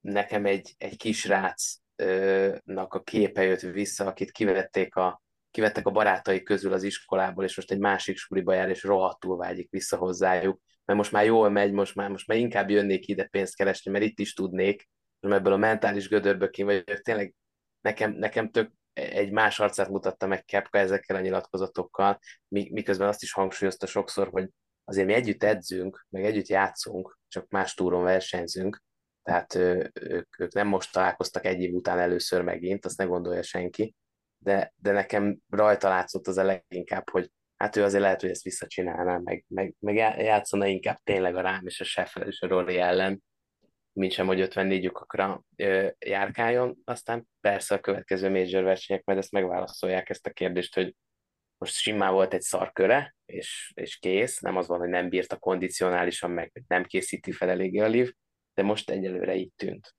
nekem egy, egy kisrácnak a képe jött vissza, akit kivették a, kivettek a barátai közül az iskolából, és most egy másik suliba jár, és rohadtul vágyik vissza hozzájuk, mert most már jól megy, most már, most már inkább jönnék ide pénzt keresni, mert itt is tudnék, és ebből a mentális gödörből ki vagyok, tényleg nekem, nekem tök egy más arcát mutatta meg Kepka ezekkel a nyilatkozatokkal, miközben azt is hangsúlyozta sokszor, hogy azért mi együtt edzünk, meg együtt játszunk, csak más túron versenyzünk, tehát ők, ők nem most találkoztak egy év után először megint, azt ne gondolja senki, de, de nekem rajta látszott az a leginkább, hogy hát ő azért lehet, hogy ezt visszacsinálná, meg, meg, meg játszana inkább tényleg a rám és a Sheffield és a Rory ellen, mint sem, hogy 54 lyukakra járkáljon. Aztán persze a következő major versenyek majd ezt megválaszolják ezt a kérdést, hogy most simán volt egy szarköre, és, és kész, nem az van, hogy nem bírta kondicionálisan, meg nem készíti fel eléggé a liv, de most egyelőre így tűnt.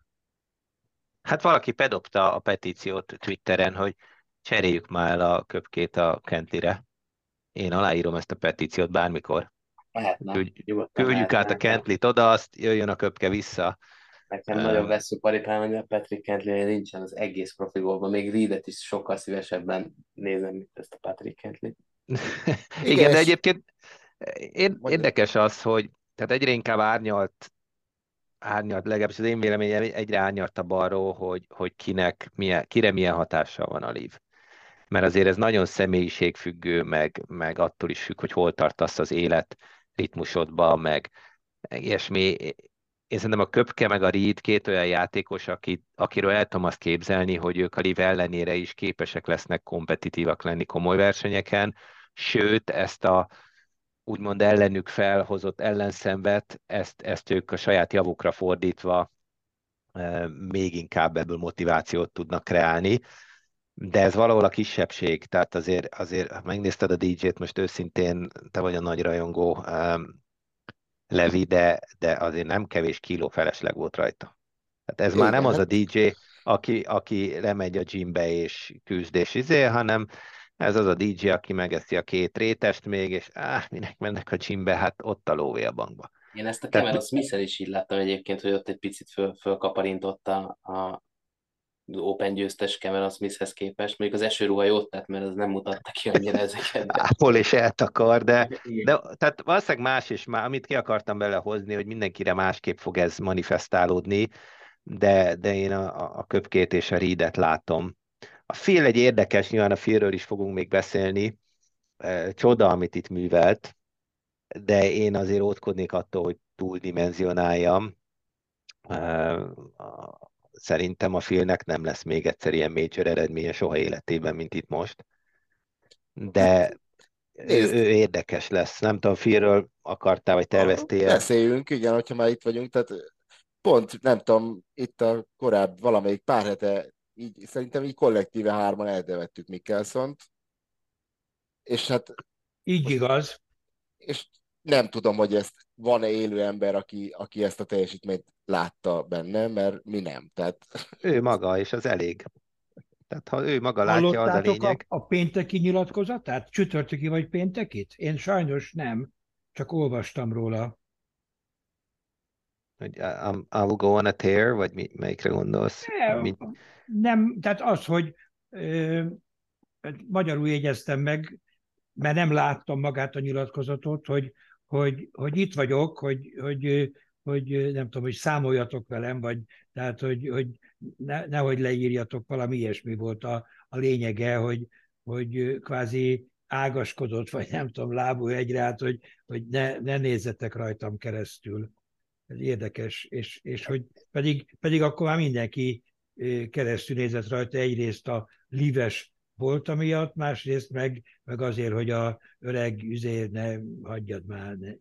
Hát valaki pedobta a petíciót Twitteren, hogy cseréljük már a köpkét a Kentlire. Én aláírom ezt a petíciót bármikor. Lehetne. Küldj, küldjük át a Kentlit oda, azt jöjjön a köpke vissza. Nekem um, nagyon vesző paripám, hogy a Patrick Kentley nincsen az egész profi gólban. Még Reedet is sokkal szívesebben nézem, mint ezt a Patrick Kentley. [LAUGHS] Igen, de egyébként én, érdekes az, hogy tehát egyre inkább árnyalt árnyalt, legalábbis az én véleményem egyre a balról, hogy, hogy kinek, milyen, kire milyen hatással van a lív. Mert azért ez nagyon személyiségfüggő, meg, meg attól is függ, hogy hol tartasz az élet ritmusodba, meg ilyesmi. Én szerintem a Köpke meg a Reed két olyan játékos, akit, akiről el tudom azt képzelni, hogy ők a Liv ellenére is képesek lesznek kompetitívak lenni komoly versenyeken, sőt, ezt a, úgymond ellenük felhozott ellenszenvet, ezt, ezt ők a saját javukra fordítva még inkább ebből motivációt tudnak kreálni. De ez valahol a kisebbség, tehát azért, azért ha megnézted a DJ-t, most őszintén te vagy a nagy rajongó, um, Levi, de, de azért nem kevés kiló felesleg volt rajta. Tehát ez Igen. már nem az a DJ, aki, aki lemegy a gymbe és küzd és izé, hanem ez az a DJ, aki megeszi a két rétest még, és áh, minek mennek a gymbe, hát ott a lóvé a bankba. Én ezt a Cameron smith is így láttam egyébként, hogy ott egy picit föl, fölkaparintotta a Open győztes Cameron Smithhez képest. Még az esőruha jót tett, mert az nem mutatta ki annyira ezeket. Ápol és eltakar, de, de tehát valószínűleg más is, már, amit ki akartam belehozni, hogy mindenkire másképp fog ez manifestálódni, de, de én a, a köpkét és a rídet látom a fél egy érdekes, nyilván a félről is fogunk még beszélni, csoda, amit itt művelt, de én azért ótkodnék attól, hogy túldimenzionáljam. Szerintem a filmnek nem lesz még egyszer ilyen major eredménye soha életében, mint itt most. De hát, ő, ő érdekes lesz. Nem tudom, filmről akartál, vagy terveztél? Beszéljünk, igen, hogyha már itt vagyunk. Tehát pont, nem tudom, itt a korábbi valamelyik pár hete így szerintem így kollektíve hárman eldevettük Mikkelszont, és hát... Így igaz. És nem tudom, hogy ezt van-e élő ember, aki, aki ezt a teljesítményt látta benne, mert mi nem. Tehát... Ő maga, és az elég. Tehát ha ő maga látja, az a lényeg. A, a pénteki nyilatkozatát? Csütörtöki vagy péntekit? Én sajnos nem, csak olvastam róla hogy I, I will go on a tear, vagy mi, melyikre gondolsz? Nem, mi... nem tehát az, hogy ö, magyarul jegyeztem meg, mert nem láttam magát a nyilatkozatot, hogy, hogy, hogy itt vagyok, hogy, hogy, hogy nem tudom, hogy számoljatok velem, vagy tehát, hogy, hogy ne, nehogy leírjatok, valami ilyesmi volt a, a lényege, hogy, hogy kvázi ágaskodott, vagy nem tudom, lábú egyre át, hogy, hogy ne, ne nézzetek rajtam keresztül. Ez érdekes, és, és hogy pedig, pedig akkor már mindenki keresztül nézett rajta egyrészt a lives volt miatt, másrészt meg, meg azért, hogy a öreg üzér ne hagyjad már. Ne,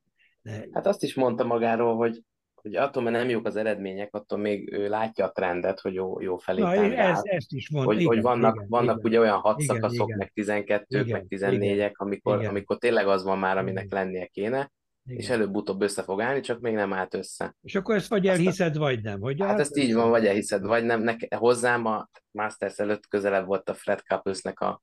ne. Hát azt is mondta magáról, hogy, hogy attól, mert nem jók az eredmények, attól még ő látja a trendet, hogy jó, jó felé Na, ez, ezt is mondta. Hogy, igen, hogy vannak, igen, vannak igen, ugye olyan hat igen, szakaszok, igen, meg 12 igen, meg 14-ek, amikor, igen. amikor tényleg az van már, aminek igen. lennie kéne, igen. és előbb-utóbb össze fog állni, csak még nem állt össze. És akkor ezt vagy elhiszed, Aztán... vagy nem. Hogy hát ezt így van, vagy elhiszed, vagy nem. Neke, hozzám a Masters előtt közelebb volt a Fred Couples-nek a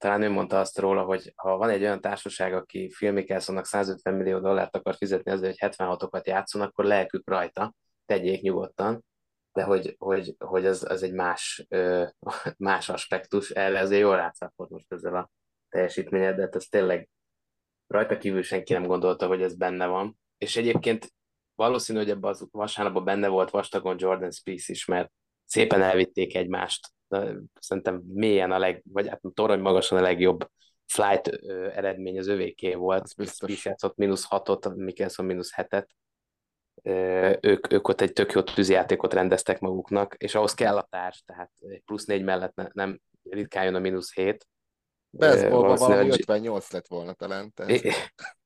talán ő mondta azt róla, hogy ha van egy olyan társaság, aki Phil Mickelsonnak 150 millió dollárt akar fizetni azért, hogy 76-okat játszon, akkor lelkük rajta, tegyék nyugodtan, de hogy, hogy, hogy az, az egy más, [LAUGHS] más aspektus, erre azért jól rátszápolt most ezzel a teljesítményed, de ez tényleg rajta kívül senki nem gondolta, hogy ez benne van. És egyébként valószínű, hogy ebben az vasárnapban benne volt vastagon Jordan Spieth is, mert szépen elvitték egymást. Szerintem mélyen a leg, vagy hát torony magasan a legjobb flight ö, eredmény az övéké volt. Spieth játszott mínusz hatot, Mikkelson mínusz hetet. Ö, ők, ők ott egy tök jó tűzjátékot rendeztek maguknak, és ahhoz kell a társ, tehát egy plusz négy mellett ne, nem ritkán jön a mínusz hét, Baseballban valami 58 lett volna talán. Tehát.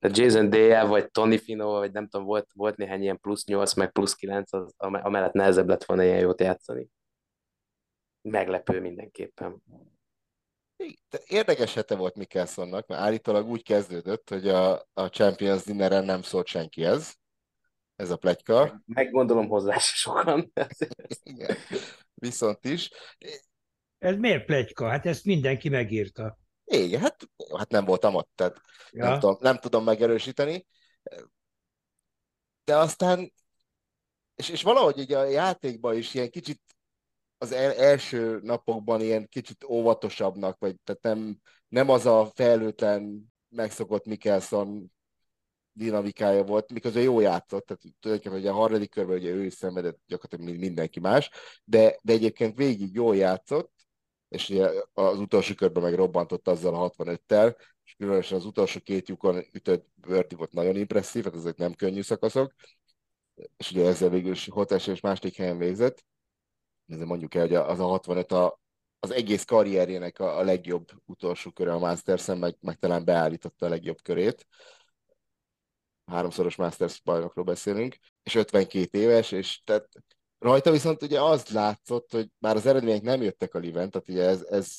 Jason Day vagy Tony Fino, vagy nem tudom, volt, volt néhány ilyen plusz 8, meg plusz 9, az, amellett nehezebb lett volna ilyen jót játszani. Meglepő mindenképpen. Érdekes hete volt Mikkelsonnak, mert állítólag úgy kezdődött, hogy a, a Champions Dinneren nem szólt senki ez, ez a plegyka. Meggondolom hozzá se sokan. [LAUGHS] Igen. Viszont is. Ez miért plegyka? Hát ezt mindenki megírta. Igen, hát, hát nem voltam ott, tehát ja. nem, tudom, nem tudom megerősíteni. De aztán, és, és valahogy így a játékban is ilyen kicsit az el, első napokban ilyen kicsit óvatosabbnak, vagy tehát nem, nem az a felőtlen megszokott Mikkelson dinamikája volt, miközben jó játszott, tehát tulajdonképpen hogy a harmadik körben ugye ő is szenvedett gyakorlatilag mindenki más, de, de egyébként végig jól játszott, és ugye az utolsó körben meg robbantott azzal a 65-tel, és különösen az utolsó két lyukon ütött Birdie volt nagyon impresszív, hát ezek nem könnyű szakaszok, és ugye ezzel végül is Hotes és második helyen végzett. Ezzel mondjuk el, hogy az a 65 a, az egész karrierjének a, a legjobb utolsó köre a Masters-en, meg, meg talán beállította a legjobb körét. Háromszoros Masters bajnokról beszélünk, és 52 éves, és tehát rajta viszont ugye az látszott, hogy már az eredmények nem jöttek a liven, tehát ugye ez, ez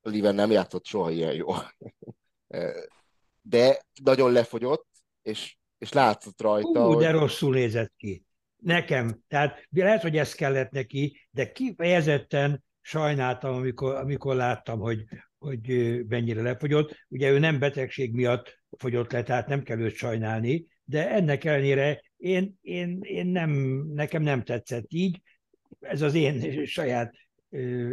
a liven nem játszott soha ilyen jó. [LAUGHS] De nagyon lefogyott, és, és látszott rajta. Ú, hogy... de rosszul nézett ki. Nekem. Tehát lehet, hogy ez kellett neki, de kifejezetten sajnáltam, amikor, amikor láttam, hogy, hogy mennyire lefogyott. Ugye ő nem betegség miatt fogyott le, tehát nem kell őt sajnálni, de ennek ellenére én, én, én nem, nekem nem tetszett így. Ez az én saját,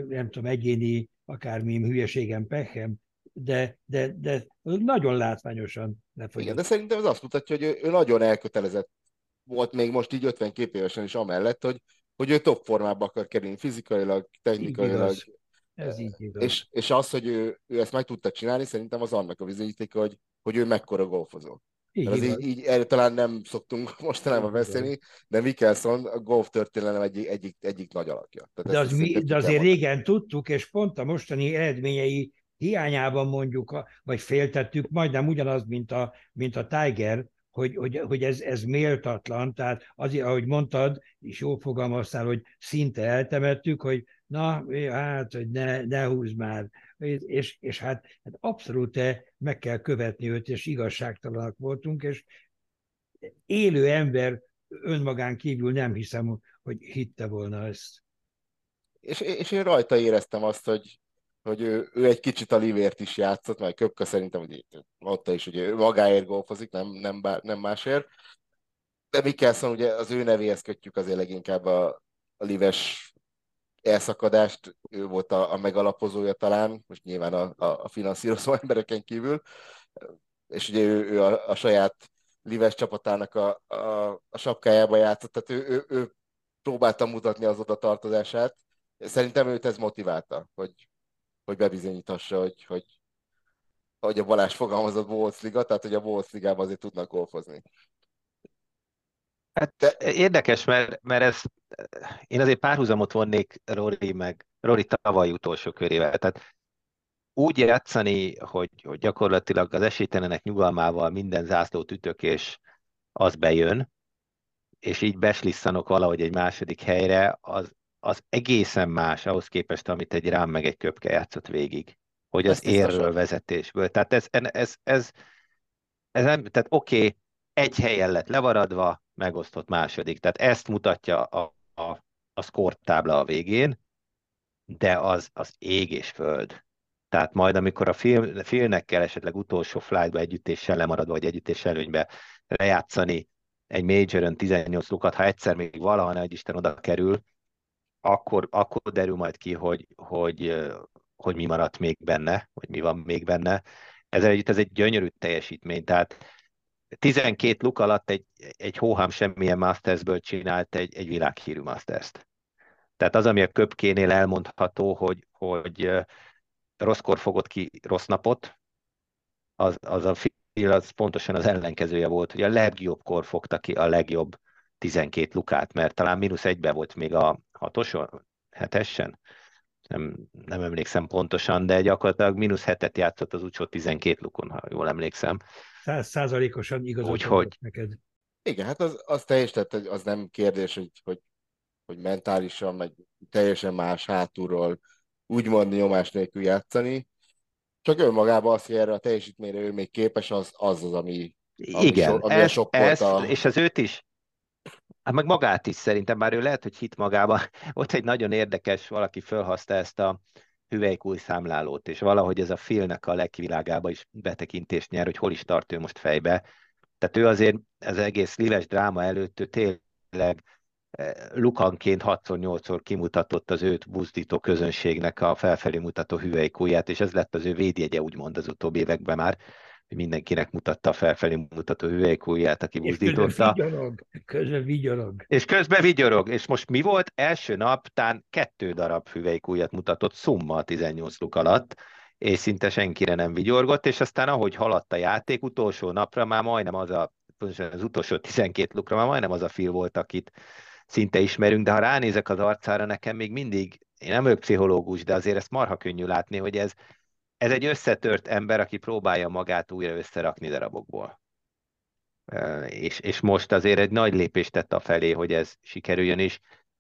nem tudom, egyéni akármilyen hülyeségem, pehem, de, de, de nagyon látványosan lefogyott. Igen, de szerintem ez azt mutatja, hogy ő, ő nagyon elkötelezett volt még most így 52 évesen is amellett, hogy, hogy ő top formába akar kerülni fizikailag, technikailag. Ez így igaz. És, és az, hogy ő, ő ezt meg tudta csinálni, szerintem az annak a bizonyítéka, hogy, hogy ő mekkora golfozó. Így, az így, így erről talán nem szoktunk [LAUGHS] mostanában beszélni, de Mikkelson a golf történelem egyik, egyik, egyik nagy alakja. Tehát de, az mi, de azért régen tudtuk, és pont a mostani eredményei hiányában mondjuk, vagy féltettük, majdnem ugyanaz, mint a, mint a Tiger, hogy, hogy, hogy ez, ez méltatlan, tehát azért, ahogy mondtad, és jól fogalmaztál, hogy szinte eltemettük, hogy na, hát, hogy ne, ne húzd már, és, és hát, hát abszolút meg kell követni őt, és igazságtalanak voltunk, és élő ember önmagán kívül nem hiszem, hogy hitte volna ezt. És, és én rajta éreztem azt, hogy, hogy ő, ő egy kicsit a livért is játszott, mert Köpka szerintem hogy mondta is, hogy ő magáért golfozik, nem, nem, nem másért. De Mikkelson ugye az ő nevéhez kötjük azért leginkább a, a lives elszakadást, ő volt a, a megalapozója talán, most nyilván a, a, finanszírozó [LAUGHS] embereken kívül, és ugye ő, ő a, a saját lives csapatának a, a, a sapkájába játszott, tehát ő, ő, ő próbálta mutatni az oda tartozását. Szerintem őt ez motiválta, hogy, hogy bebizonyítassa, hogy, hogy hogy a Balázs fogalmazott Wolves Liga, tehát hogy a Wolves Ligában azért tudnak golfozni. Hát De... érdekes, mert, mert ez, én azért párhuzamot vonnék Rory meg Rory tavaly utolsó körével. Tehát úgy játszani, hogy, hogy gyakorlatilag az esélytelenek nyugalmával minden zászlót ütök, és az bejön, és így beslisszanok valahogy egy második helyre, az, az egészen más ahhoz képest, amit egy rám meg egy köpke játszott végig. Hogy az érről vezetésből. Tehát ez, ez, ez, ez, ez nem, tehát oké, okay, egy helyen lett levaradva, megosztott második. Tehát ezt mutatja a, a, a score tábla a végén, de az, az ég és föld. Tehát majd, amikor a film, filmnek kell esetleg utolsó flightba együttéssel lemaradva, vagy együttés előnybe lejátszani egy majoron 18 lukat, ha egyszer még valaha ne Isten oda kerül, akkor, akkor derül majd ki, hogy, hogy, hogy mi maradt még benne, vagy mi van még benne. Ezzel együtt ez egy gyönyörű teljesítmény, tehát 12 luk alatt egy, egy hóhám semmilyen Mastersből csinált egy, egy világhírű Masters-t. Tehát az, ami a köpkénél elmondható, hogy, hogy rosszkor fogott ki rossz napot, az, az a film az pontosan az ellenkezője volt, hogy a legjobbkor fogta ki a legjobb 12 lukát, mert talán mínusz egybe volt még a hatoson, hetesen, nem, nem emlékszem pontosan, de gyakorlatilag mínusz hetet játszott az úcsó 12 lukon, ha jól emlékszem. Száz százalékosan igazat Úgyhogy... neked. Igen, hát az, az teljes, tehát az nem kérdés, hogy, hogy, hogy mentálisan, meg teljesen más hátulról úgymond nyomás nélkül játszani. Csak önmagában az, hogy erre a teljesítményre ő még képes, az az, az ami, ami Igen, so, ami ez, ez, a... és az őt is, hát meg magát is szerintem, bár ő lehet, hogy hit magába. [LAUGHS] Ott egy nagyon érdekes, valaki felhaszta ezt a hüvelykúj számlálót, és valahogy ez a filmnek a legvilágába is betekintést nyer, hogy hol is tart ő most fejbe. Tehát ő azért az egész liles dráma előtt ő tényleg eh, lukanként 6-8-szor kimutatott az őt buzdító közönségnek a felfelé mutató hüvelykúját, és ez lett az ő védjegye, úgymond az utóbbi években már mindenkinek mutatta a felfelé mutató hüvelykújját, aki buzdította. És közben vigyorog, közben vigyorog. És közben vigyorog. És most mi volt? Első nap tán kettő darab hüvelykújat mutatott szumma a 18 luk alatt, és szinte senkire nem vigyorgott, és aztán ahogy haladt a játék, utolsó napra már majdnem az a, az utolsó 12 lukra már majdnem az a fil volt, akit szinte ismerünk, de ha ránézek az arcára, nekem még mindig, én nem vagyok pszichológus, de azért ezt marha könnyű látni, hogy ez, ez egy összetört ember, aki próbálja magát újra összerakni darabokból. És, és most azért egy nagy lépést tett a felé, hogy ez sikerüljön, és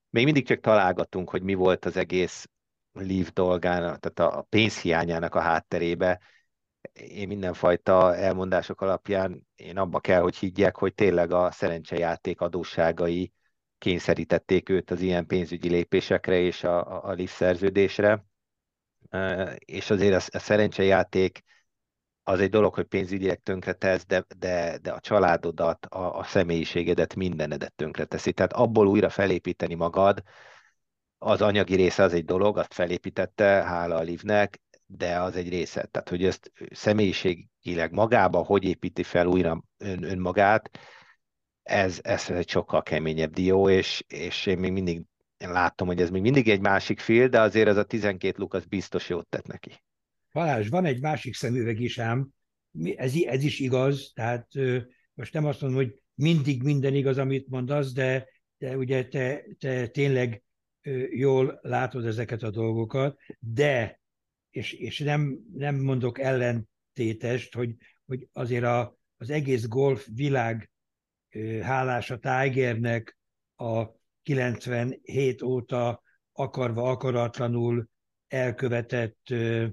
még mindig csak találgatunk, hogy mi volt az egész Leaf dolgának, tehát a pénzhiányának a hátterébe. Én mindenfajta elmondások alapján én abba kell, hogy higgyek, hogy tényleg a szerencsejáték adósságai kényszerítették őt az ilyen pénzügyi lépésekre és a, a Leaf szerződésre és azért a, a szerencsejáték az egy dolog, hogy pénzügyileg tönkretesz, de, de, de a családodat, a, a személyiségedet, mindenedet tönkreteszi. Tehát abból újra felépíteni magad, az anyagi része az egy dolog, azt felépítette, hála a Livnek, de az egy része. Tehát, hogy ezt személyiségileg magába, hogy építi fel újra ön, önmagát, ez, ez egy sokkal keményebb dió, és, és én még mindig én látom, hogy ez még mindig egy másik fél, de azért ez a 12 luk az biztos jót tett neki. Balázs, van egy másik szemüveg is ám, ez, ez is igaz, tehát most nem azt mondom, hogy mindig minden igaz, amit mondasz, de, de ugye te, te tényleg jól látod ezeket a dolgokat, de, és, és nem, nem mondok ellentétest, hogy, hogy azért a, az egész golf világ hálás a Tigernek, a 97 óta akarva akaratlanul elkövetett ö,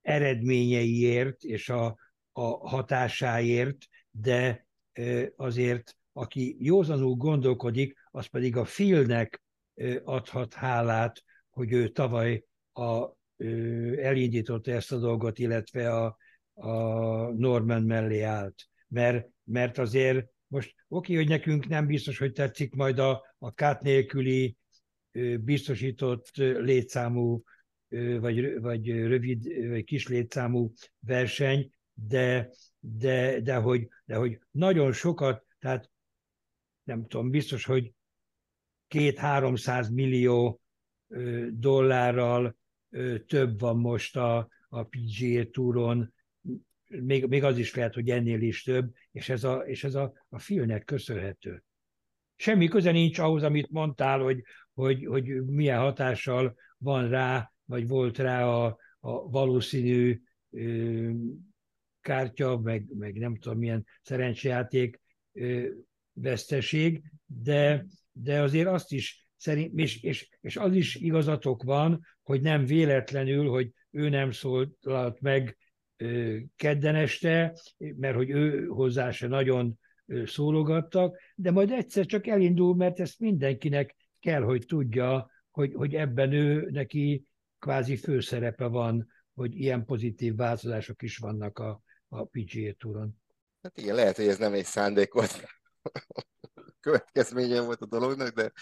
eredményeiért és a, a hatásáért, de ö, azért aki józanul gondolkodik, az pedig a Philnek adhat hálát, hogy ő tavaly a, ö, elindította ezt a dolgot, illetve a, a Norman mellé állt. Mert, mert azért most oké, hogy nekünk nem biztos, hogy tetszik majd a, a kát nélküli biztosított létszámú, vagy, vagy rövid, vagy kis létszámú verseny, de, de, de, hogy, de hogy nagyon sokat, tehát nem tudom, biztos, hogy két-háromszáz millió dollárral több van most a, a PGA túron, még, még az is lehet, hogy ennél is több, és ez a, és ez a, a filmnek köszönhető. Semmi köze nincs ahhoz, amit mondtál, hogy, hogy, hogy milyen hatással van rá, vagy volt rá a, a valószínű ö, kártya, meg, meg nem tudom milyen szerencsejáték ö, veszteség, de, de azért azt is szerint, és, és, és az is igazatok van, hogy nem véletlenül, hogy ő nem szólalt meg kedden este, mert hogy ő hozzá se nagyon szólogattak, de majd egyszer csak elindul, mert ezt mindenkinek kell, hogy tudja, hogy, hogy ebben ő neki kvázi főszerepe van, hogy ilyen pozitív változások is vannak a, a PGA túron. Hát igen, lehet, hogy ez nem egy szándékot [LAUGHS] következménye volt a dolognak, de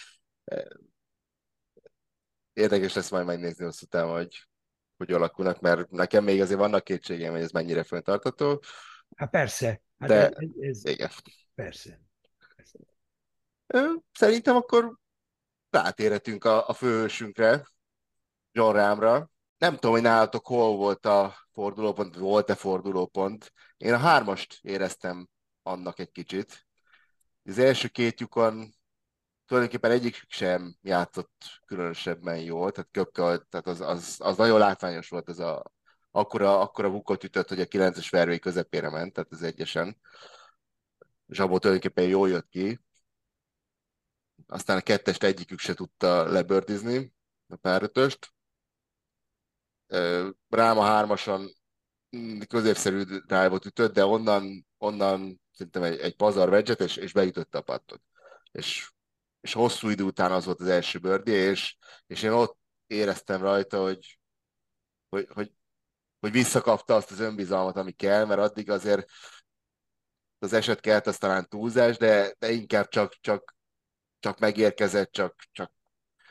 érdekes lesz majd megnézni hosszú távon, hogy hogy alakulnak, mert nekem még azért vannak kétségeim, hogy ez mennyire föntartató. Hát persze. Hát de ez, ez, igen. Persze. persze. Szerintem akkor rátérhetünk a, a főhősünkre, John Rámra. Nem tudom, hogy nálatok hol volt a fordulópont, volt-e fordulópont. Én a hármast éreztem annak egy kicsit. Az első két lyukon tulajdonképpen egyik sem játszott különösebben jól, tehát Köpke, tehát az, az, az, nagyon látványos volt, ez a, akkora, akkora bukot ütött, hogy a 9-es vervény közepére ment, tehát az egyesen. Zsabó tulajdonképpen jól jött ki. Aztán a kettest egyikük se tudta lebördizni, a párötöst. A hármason középszerű drive-ot ütött, de onnan, onnan szerintem egy, egy pazar vegyet, és, és beütötte a pattot. És, és hosszú idő után az volt az első bőrdi, és, és én ott éreztem rajta, hogy, hogy, hogy, hogy visszakapta azt az önbizalmat, ami kell, mert addig azért az eset kelt, az talán túlzás, de, de inkább csak, csak, csak megérkezett, csak, csak,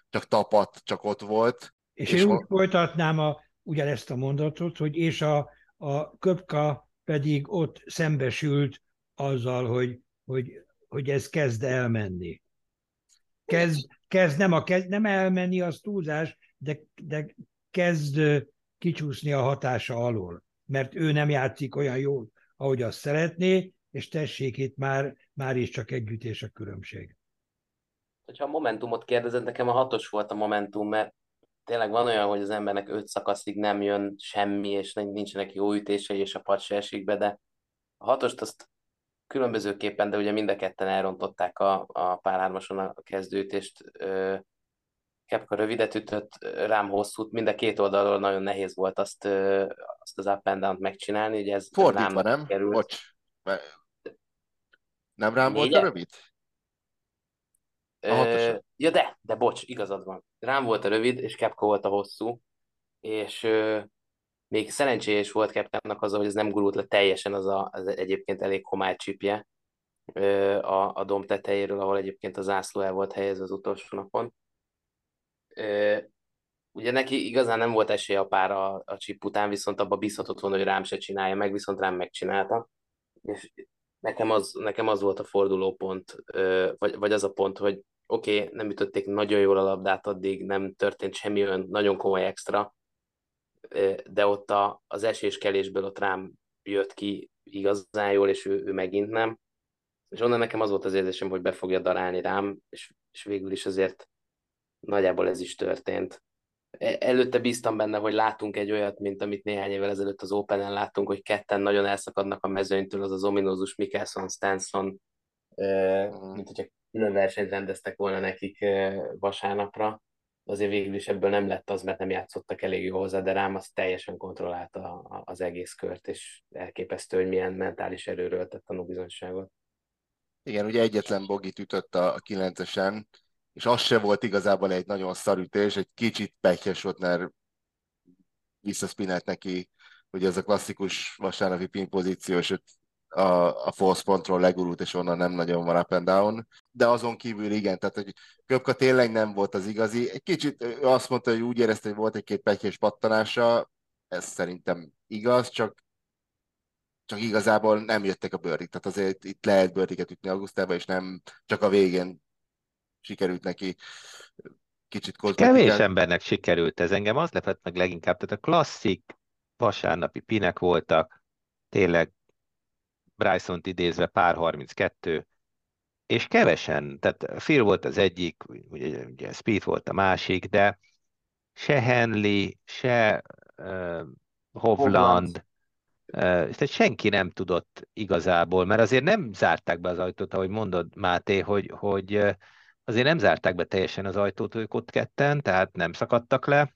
csak tapadt, csak ott volt. És, és én úgy folytatnám a, ugyanezt a mondatot, hogy és a, a Köpka pedig ott szembesült azzal, hogy, hogy, hogy ez kezd elmenni. Kezd, kezd, nem, a, kezd nem elmenni, az túlzás, de, de kezd kicsúszni a hatása alól, mert ő nem játszik olyan jól, ahogy azt szeretné, és tessék itt már, már is csak együttés a különbség. Ha a Momentumot kérdezed, nekem a hatos volt a Momentum, mert tényleg van olyan, hogy az embernek öt szakaszig nem jön semmi, és nincsenek jó ütései, és a pad se esik be, de a hatost azt különbözőképpen, de ugye mind a ketten elrontották a, a párhármason a kezdőtést. Kepka rövidet ütött, rám hosszút, mind a két oldalról nagyon nehéz volt azt, azt az up and down megcsinálni. Ugye ez Fordítva, nem? Került. Bocs. Nem rám volt a rövid? A ja, de, de bocs, igazad van. Rám volt a rövid, és Kepka volt a hosszú, és ö, még szerencsés volt Kepkának az, hogy ez nem gurult le teljesen az, a, az egyébként elég homály csipje a, a domb tetejéről, ahol egyébként a zászló el volt helyezve az utolsó napon. Ugye neki igazán nem volt esélye a pár a, a csip után, viszont abba bízhatott volna, hogy rám se csinálja meg, viszont rám megcsinálta. És nekem az, nekem az volt a fordulópont, vagy, vagy az a pont, hogy oké, okay, nem ütötték nagyon jól a labdát addig, nem történt semmi olyan nagyon komoly extra, de ott a, az eséskelésből ott rám jött ki igazán jól, és ő, ő megint nem. És onnan nekem az volt az érzésem, hogy be fogja darálni rám, és, és végül is azért nagyjából ez is történt. E, előtte bíztam benne, hogy látunk egy olyat, mint amit néhány évvel ezelőtt az Open-en láttunk, hogy ketten nagyon elszakadnak a mezőnytől, az az ominózus Mikkelson, Stanson, mm. mint hogyha külön versenyt rendeztek volna nekik vasárnapra. Azért végül is ebből nem lett az, mert nem játszottak elég jó hozzá, de rám az teljesen kontrollálta az egész kört, és elképesztő, hogy milyen mentális erőről tett tanúbizonyságot. Igen, ugye egyetlen bogit ütött a, a kilencesen, és az se volt igazából egy nagyon szarütés, egy kicsit pekes volt, mert visszaszpinelt neki, hogy ez a klasszikus vasárnapi pin pozíció, és a, a false pontról legurult, és onnan nem nagyon van up and down. De azon kívül igen, tehát hogy Köpka tényleg nem volt az igazi. Egy kicsit ő azt mondta, hogy úgy érezte, hogy volt egy-két pekés pattanása, ez szerintem igaz, csak csak igazából nem jöttek a bőrdik. Tehát azért itt lehet bőrdiket ütni augusztában, és nem csak a végén sikerült neki kicsit kozmetikát. Kevés embernek sikerült ez. Engem az lepett meg leginkább. Tehát a klasszik vasárnapi pinek voltak, tényleg Bryson-t idézve pár 32, és kevesen, tehát Phil volt az egyik, ugye, ugye Speed volt a másik, de se Henley, se uh, Hovland, Hovland. Tehát senki nem tudott igazából, mert azért nem zárták be az ajtót, ahogy mondod, Máté, hogy, hogy azért nem zárták be teljesen az ajtót ők ott ketten, tehát nem szakadtak le,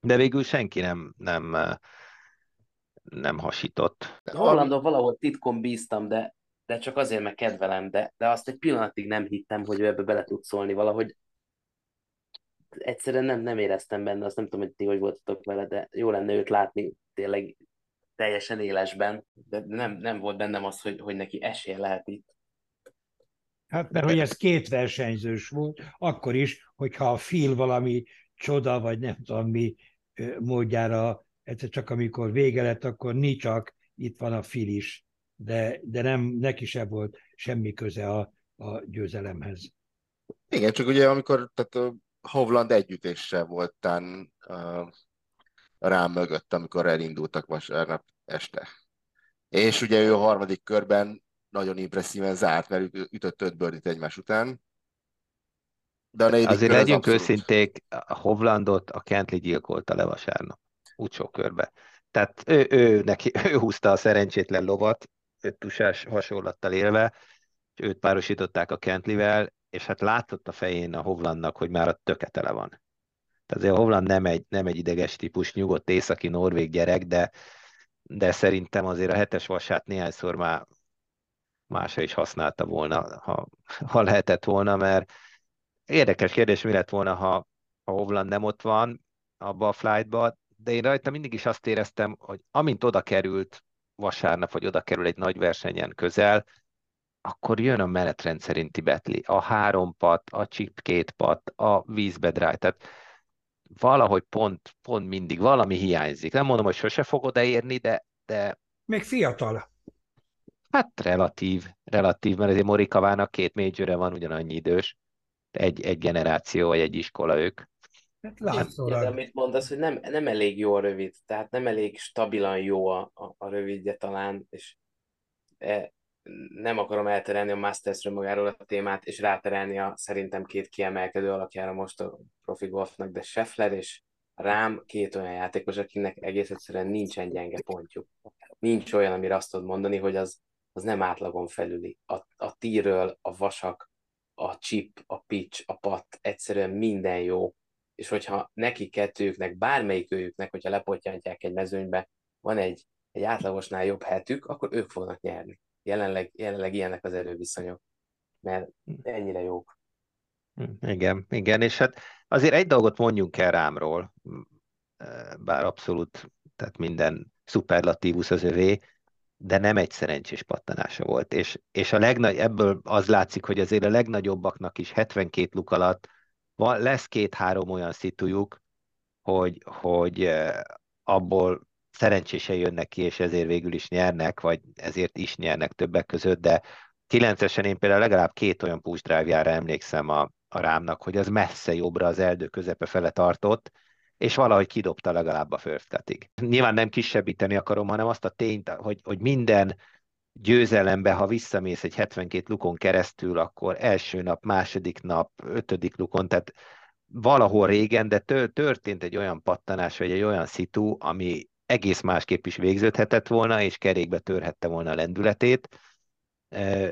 de végül senki nem, nem, nem hasított. Hollandon valahol titkon bíztam, de, de csak azért, meg kedvelem, de, de azt egy pillanatig nem hittem, hogy ő ebbe bele tud szólni valahogy. Egyszerűen nem, nem éreztem benne, azt nem tudom, hogy ti hogy voltatok vele, de jó lenne őt látni tényleg teljesen élesben, de nem, nem volt bennem az, hogy, hogy neki esély lehet itt. Hát mert hogy ez két versenyzős volt, akkor is, hogyha a fil valami csoda, vagy nem tudom mi módjára, egyszer csak amikor vége lett, akkor nincs csak, itt van a fil is, de, de nem, neki sem volt semmi köze a, a győzelemhez. Igen, csak ugye amikor tehát Hovland együttéssel volt tán uh, rám mögött, amikor elindultak vasárnap este. És ugye ő a harmadik körben nagyon impresszíven zárt, mert ütött öt bőrdit egymás után. De a Azért legyünk abszolút... őszinték, a Hovlandot a Kentley gyilkolta le vasárnap, utcsó körbe. Tehát ő, ő, neki, [LAUGHS] ő húzta a szerencsétlen lovat, tusás hasonlattal élve, őt párosították a Kentlivel, és hát látott a fején a Hovlandnak, hogy már a töketele van. Tehát azért a Hovland nem egy, nem egy ideges típus, nyugodt északi norvég gyerek, de, de szerintem azért a hetes vasát néhányszor már másra is használta volna, ha, ha lehetett volna, mert érdekes kérdés, mi lett volna, ha, ha Hovland nem ott van abba a flightba, de én rajta mindig is azt éreztem, hogy amint oda került vasárnap, vagy oda kerül egy nagy versenyen közel, akkor jön a menetrend szerinti betli. A három pat, a chip két pat, a vízbe dráj. Tehát valahogy pont, pont mindig valami hiányzik. Nem mondom, hogy sose fog odaérni, de, de... Még fiatal. Hát relatív, relatív, mert azért Morikavának két major van ugyanannyi idős. Egy, egy generáció, vagy egy iskola ők. Hát látszólag. de amit mondasz, hogy nem, nem elég jó a rövid, tehát nem elég stabilan jó a, a, a rövidje talán, és e, nem akarom elterelni a Mastersről magáról a témát, és ráterelni a szerintem két kiemelkedő alakjára most a profi golfnak, de Scheffler és Rám két olyan játékos, akinek egész egyszerűen nincsen gyenge pontjuk. Nincs olyan, amire azt tudod mondani, hogy az, az nem átlagon felüli. A, a tíről, a vasak, a chip, a pitch, a pat, egyszerűen minden jó. És hogyha neki kettőjüknek, bármelyik őjüknek, hogyha lepotjantják egy mezőnybe, van egy, egy átlagosnál jobb hetük, akkor ők fognak nyerni. Jelenleg, jelenleg ilyenek az erőviszonyok, mert ennyire jók. Hm, igen, igen, és hát azért egy dolgot mondjunk el rámról, bár abszolút, tehát minden szuperlatívusz az övé, de nem egy szerencsés pattanása volt. És, és a legnagy, ebből az látszik, hogy azért a legnagyobbaknak is 72 luk alatt van, lesz két-három olyan szitujuk, hogy, hogy abból szerencsésen jönnek ki, és ezért végül is nyernek, vagy ezért is nyernek többek között, de kilencesen én például legalább két olyan push drive emlékszem a, a rámnak, hogy az messze jobbra az erdő közepe fele tartott, és valahogy kidobta legalább a förftetig. Nyilván nem kisebbíteni akarom, hanem azt a tényt, hogy, hogy minden győzelembe, ha visszamész egy 72 lukon keresztül, akkor első nap, második nap, ötödik lukon, tehát valahol régen, de történt egy olyan pattanás, vagy egy olyan szitu, ami egész másképp is végződhetett volna, és kerékbe törhette volna a lendületét.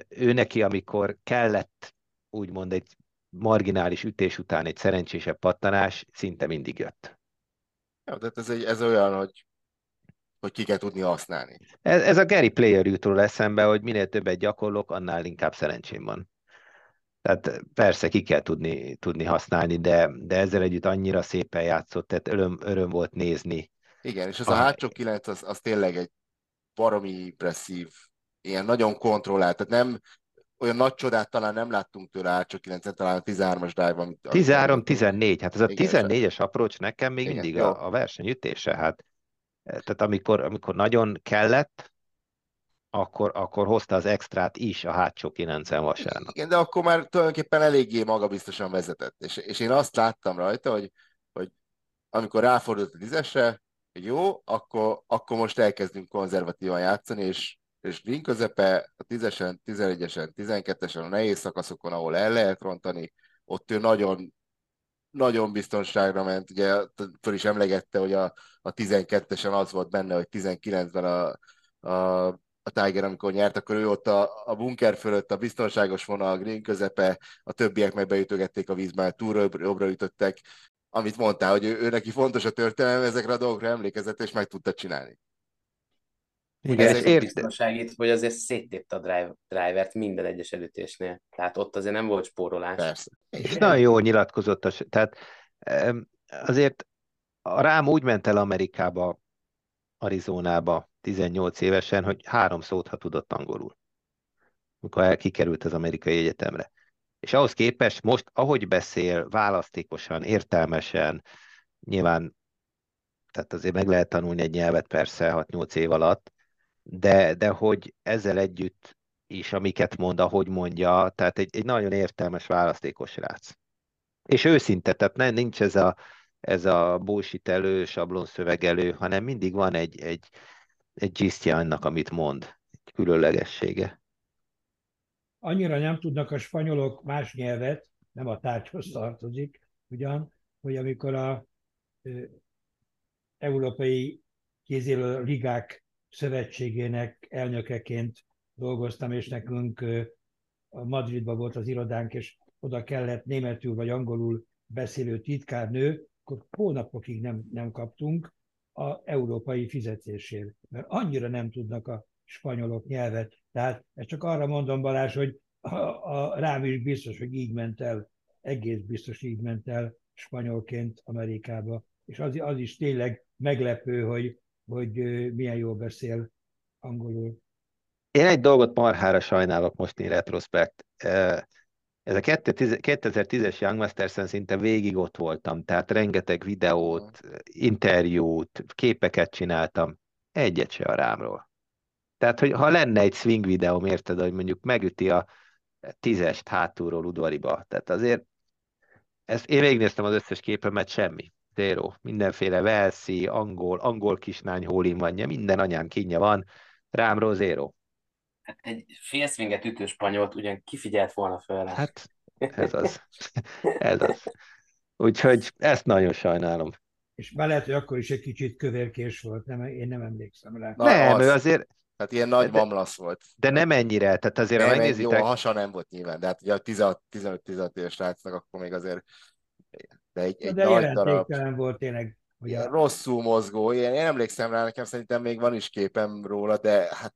Ő neki, amikor kellett úgymond egy marginális ütés után egy szerencsésebb pattanás, szinte mindig jött. Ja, tehát ez, egy, ez olyan, hogy, hogy ki kell tudni használni. Ez, ez a Gary Player jutról eszembe, hogy minél többet gyakorlok, annál inkább szerencsém van. Tehát persze ki kell tudni, tudni használni, de, de ezzel együtt annyira szépen játszott, tehát öröm, öröm volt nézni. Igen, és az a, a hátsó kilenc, az, az tényleg egy baromi impresszív, ilyen nagyon kontrollált, tehát nem, olyan nagy csodát talán nem láttunk tőle hátsó 9 talán a 13-as drive, amit... 13-14, hát ez a 14-es approach nekem még igen, mindig a, a versenyütése, hát tehát amikor, amikor nagyon kellett, akkor, akkor hozta az extrát is a hátsó 9 vasárnap. Igen, de akkor már tulajdonképpen eléggé magabiztosan vezetett. És, és én azt láttam rajta, hogy, hogy amikor ráfordult a tízesre, jó, akkor, akkor most elkezdünk konzervatívan játszani, és, és green közepe a 10-esen, 11-esen, 12-esen, a nehéz szakaszokon, ahol el lehet rontani, ott ő nagyon, nagyon biztonságra ment, ugye föl is emlegette, hogy a, a 12-esen az volt benne, hogy 19-ben a, a, a Tiger, amikor nyert, akkor ő ott a, a bunker fölött, a biztonságos vonal, a green közepe, a többiek meg beütögették a vízbe, túl jobbra ütöttek, amit mondtál, hogy ő, ő neki fontos a történelem, ezekre a dolgokra emlékezett, és meg tudta csinálni. Igen, ez egy biztonságít, hogy azért széttépte a drive, drivert minden egyes elütésnél. Tehát ott azért nem volt spórolás. Persze. És nagyon jól nyilatkozott. Tehát azért a rám úgy ment el Amerikába, Arizonába 18 évesen, hogy három szót, ha tudott angolul, amikor kikerült az amerikai egyetemre. És ahhoz képest most, ahogy beszél, választékosan, értelmesen, nyilván, tehát azért meg lehet tanulni egy nyelvet persze 6-8 év alatt, de, de hogy ezzel együtt is, amiket mond, ahogy mondja, tehát egy, egy nagyon értelmes választékos rác. És őszinte, tehát nem, nincs ez a, ez a bullshit elő, sablon szöveg elő, hanem mindig van egy, egy, egy gisztja annak, amit mond, egy különlegessége annyira nem tudnak a spanyolok más nyelvet, nem a tárgyhoz tartozik, ugyan, hogy amikor a ö, Európai Kézélő Ligák Szövetségének elnökeként dolgoztam, és nekünk a Madridban volt az irodánk, és oda kellett németül vagy angolul beszélő titkárnő, akkor hónapokig nem, nem kaptunk a európai fizetésért, mert annyira nem tudnak a spanyolok nyelvet. Tehát ezt csak arra mondom, Balázs, hogy a, a, rám is biztos, hogy így ment el, egész biztos így ment el spanyolként Amerikába. És az, az is tényleg meglepő, hogy, hogy milyen jól beszél angolul. Én egy dolgot marhára sajnálok most én retrospekt. Ez a 2010-es Young Masters-en szinte végig ott voltam, tehát rengeteg videót, interjút, képeket csináltam, egyet se a rámról. Tehát, hogy ha lenne egy swing videóm, érted, hogy mondjuk megüti a tízest hátulról udvariba, tehát azért ezt én végignéztem az összes képemet, semmi. Zero. Mindenféle velszi, angol, angol kisnány hólin van, minden anyám kínja van, rámról zero. Hát egy félszvinget ütő spanyolt ugyan kifigyelt volna föl. Hát ez az. ez az. Úgyhogy ezt nagyon sajnálom. És már lehet, hogy akkor is egy kicsit kövérkés volt, nem, én nem emlékszem rá. Na, nem, az. ő azért... Tehát ilyen nagy de, mamlasz volt. De nem ennyire, tehát azért nem, megnézitek... Jó, a hasa nem volt nyilván, de hát ugye a 15-16 éves srácnak akkor még azért de egy, egy de nagy darab... volt tényleg. Ugye... Rosszul mozgó, én, én emlékszem rá, nekem szerintem még van is képem róla, de hát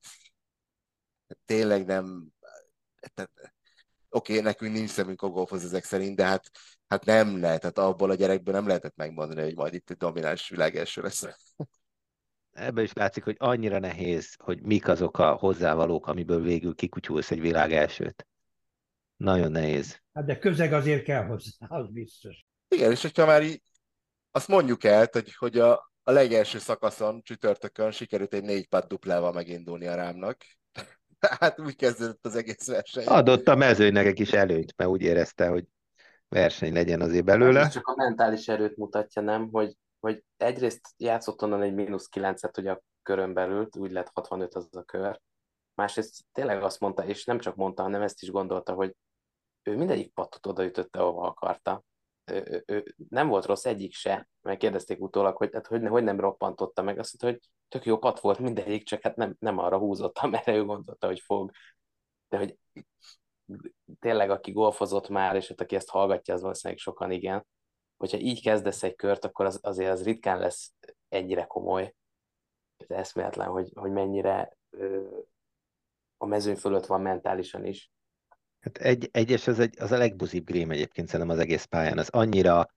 tényleg nem, tehát, oké, okay, nekünk nincs szemünk a golfhoz ezek szerint, de hát, hát nem lehet, tehát abból a gyerekből nem lehetett megmondani, hogy majd itt egy domináns világ első lesz. [LAUGHS] Ebben is látszik, hogy annyira nehéz, hogy mik azok a hozzávalók, amiből végül kikutyulsz egy világ elsőt. Nagyon nehéz. Hát de közeg azért kell hozzá, az biztos. Igen, és hogyha már így azt mondjuk el, hogy, hogy a, a legelső szakaszon, csütörtökön sikerült egy négy pad duplával megindulni a rámnak, [LAUGHS] Hát úgy kezdődött az egész verseny. Adott a mezőnynek egy kis előnyt, mert úgy érezte, hogy verseny legyen azért belőle. Ez csak a mentális erőt mutatja, nem? Hogy, hogy egyrészt játszott onnan egy mínusz kilencet ugye a körön belül, úgy lett 65 az a kör. Másrészt tényleg azt mondta, és nem csak mondta, hanem ezt is gondolta, hogy ő mindegyik pattot odaütötte, ahova akarta ő, ő, nem volt rossz egyik se, mert kérdezték utólag, hogy, hát, hogy, hogy nem roppantotta meg, azt mondta, hogy tök jó pat volt mindegyik, csak hát nem, nem arra húzott, [LAUGHS] amire ő gondolta, hogy fog. De hogy tényleg, aki golfozott már, és hát aki ezt hallgatja, az valószínűleg sokan igen, hogyha így kezdesz egy kört, akkor az, azért az ritkán lesz ennyire komoly. Ez eszméletlen, hogy, hogy mennyire ö, a mezőny fölött van mentálisan is. Hát egy, egyes az, egy, az a legbuzibb grém egyébként szerintem az egész pályán. Az annyira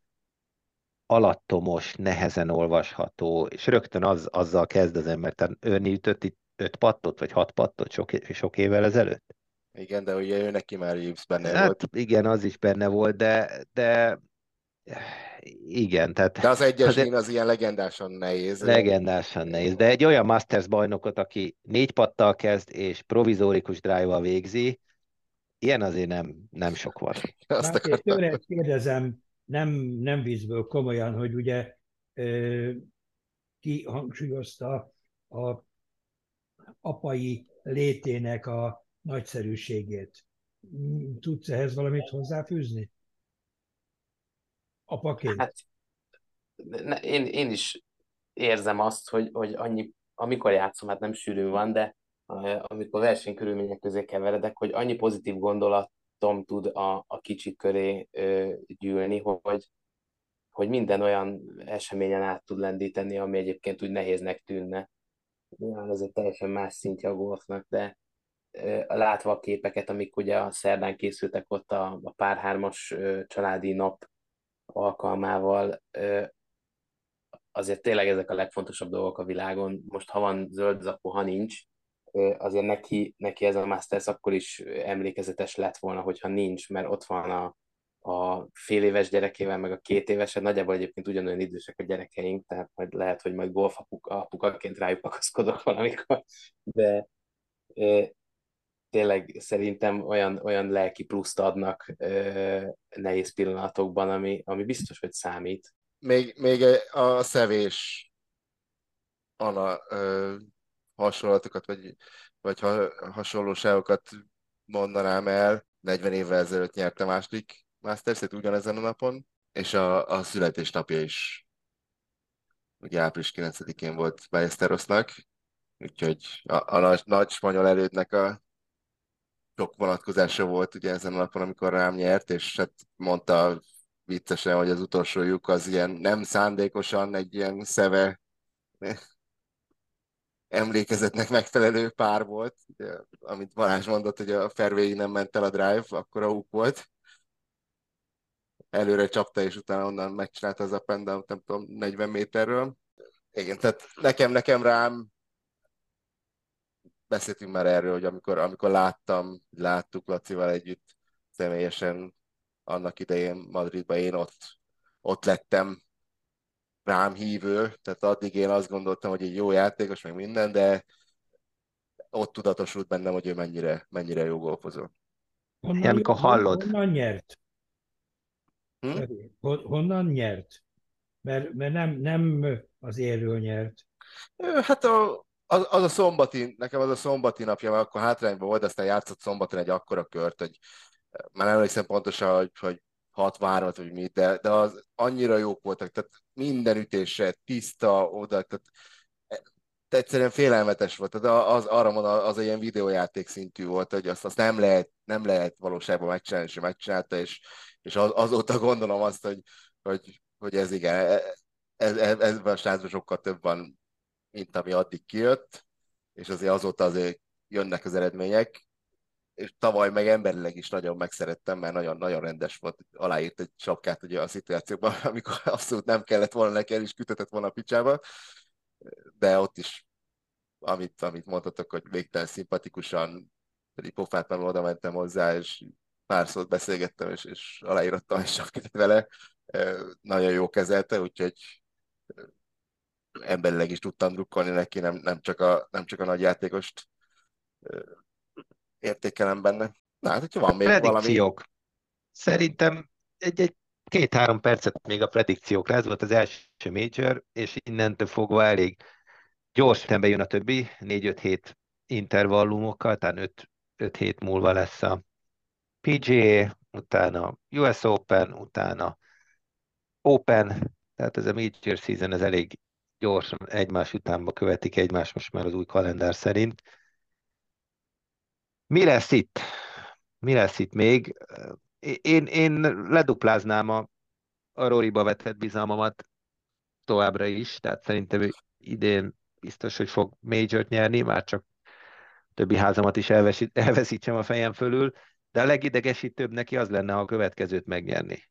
alattomos, nehezen olvasható, és rögtön az, azzal kezd az ember. Tehát Örni ütött itt öt pattot, vagy hat pattot sok, sok évvel ezelőtt. Igen, de ugye ő neki már Reeves benne hát, volt. Igen, az is benne volt, de, de igen, tehát... De az egyes azért, az ilyen legendásan nehéz. Legendásan nehéz, de egy olyan Masters bajnokot, aki négy pattal kezd, és provizórikus drive-val végzi, Ilyen azért nem, nem sok van. Azt tőle kérdezem, nem, nem vízből komolyan, hogy ugye ö, ki hangsúlyozta a apai létének a nagyszerűségét. Tudsz ehhez valamit hozzáfűzni? Apaként. Hát, én, én is érzem azt, hogy, hogy annyi, amikor játszom, hát nem sűrű van, de amikor versenykörülmények közé keveredek, hogy annyi pozitív gondolatom tud a, a kicsik köré ö, gyűlni, hogy, hogy minden olyan eseményen át tud lendíteni, ami egyébként úgy nehéznek tűnne. Ja, ez egy teljesen más szintje a golfnak, de ö, látva a képeket, amik ugye a szerdán készültek ott a, a párhármas ö, családi nap alkalmával, ö, azért tényleg ezek a legfontosabb dolgok a világon. Most ha van zöld zakó, ha nincs, azért neki, neki ez a Masters akkor is emlékezetes lett volna, hogyha nincs, mert ott van a, a fél éves gyerekével, meg a két éves, nagyjából egyébként ugyanolyan idősek a gyerekeink, tehát majd lehet, hogy majd golf apukaként rájuk akaszkodok [LAUGHS] valamikor, de e, tényleg szerintem olyan, olyan lelki pluszt adnak e, nehéz pillanatokban, ami, ami biztos, hogy számít. Még, még a szevés Anna, hasonlatokat, vagy, vagy ha, hasonlóságokat mondanám el. 40 évvel ezelőtt nyerte második Masters-et ugyanezen a napon, és a, a születésnapja is ugye április 9-én volt Ballesterosznak, úgyhogy a, a nagy, nagy spanyol elődnek a sok vonatkozása volt ugye ezen a napon, amikor rám nyert, és hát mondta viccesen, hogy az utolsó lyuk az ilyen nem szándékosan egy ilyen szeve emlékezetnek megfelelő pár volt, ugye, amit Balázs mondott, hogy a Fervéig nem ment el a drive, akkor a húk volt. Előre csapta, és utána onnan megcsinálta az up and down, nem tudom, 40 méterről. Igen, tehát nekem, nekem rám beszéltünk már erről, hogy amikor, amikor láttam, láttuk Lacival együtt személyesen annak idején Madridban, én ott, ott lettem rám hívő, tehát addig én azt gondoltam, hogy egy jó játékos, meg minden, de ott tudatosult bennem, hogy ő mennyire, mennyire jó golfozó. Honnan, amikor hallod. Honnan nyert? Hm? Honnan nyert? Mert, mert nem, nem az érről nyert. Hát a, az, az a szombati, nekem az a szombati napja, mert akkor hátrányban volt, aztán játszott szombaton egy akkora kört, hogy már nem emlékszem pontosan, hogy, hogy 63 vagy mit, de, de az annyira jók voltak, tehát minden ütése tiszta, oda, tehát egyszerűen félelmetes volt, tehát az, arra mondom, az egy ilyen videójáték szintű volt, hogy azt, azt nem, lehet, nem lehet valóságban megcsinálni, és megcsinálta, és, és az, azóta gondolom azt, hogy, hogy, hogy ez igen, e, ez, ez, ebben a srácban sokkal több van, mint ami addig kijött, és azért azóta azért jönnek az eredmények, és tavaly meg emberileg is nagyon megszerettem, mert nagyon-nagyon rendes volt, aláírt egy sapkát ugye a szituációkban, [LAUGHS] amikor abszolút nem kellett volna neki, el is kütetett volna a picsába, de ott is, amit, amit mondhatok, hogy végtelen szimpatikusan, pedig pofátlanul oda mentem hozzá, és pár szót beszélgettem, és, és aláírottam egy sapkát vele, nagyon jó kezelte, úgyhogy emberileg is tudtam drukkolni neki, nem, nem, csak, a, nem csak a nagy játékost értékelem benne. Na hát, hogyha van még Predikciók. valami... Szerintem egy-egy két-három percet még a predikciókra. Ez volt az első major, és innentől fogva elég gyors tembe jön a többi, négy-öt hét intervallumokkal, tehát öt, öt hét múlva lesz a PGA, utána US Open, utána Open, tehát ez a major season, ez elég gyorsan egymás utánba követik egymást most már az új kalendár szerint. Mi lesz itt? Mi lesz itt még? Én, én ledupláznám a, a Roriba vetett bizalmamat továbbra is, tehát szerintem idén biztos, hogy fog major nyerni, már csak többi házamat is elvesít, [LAUGHS] elveszítsem a fejem fölül, de a legidegesítőbb neki az lenne, ha a következőt megnyerni.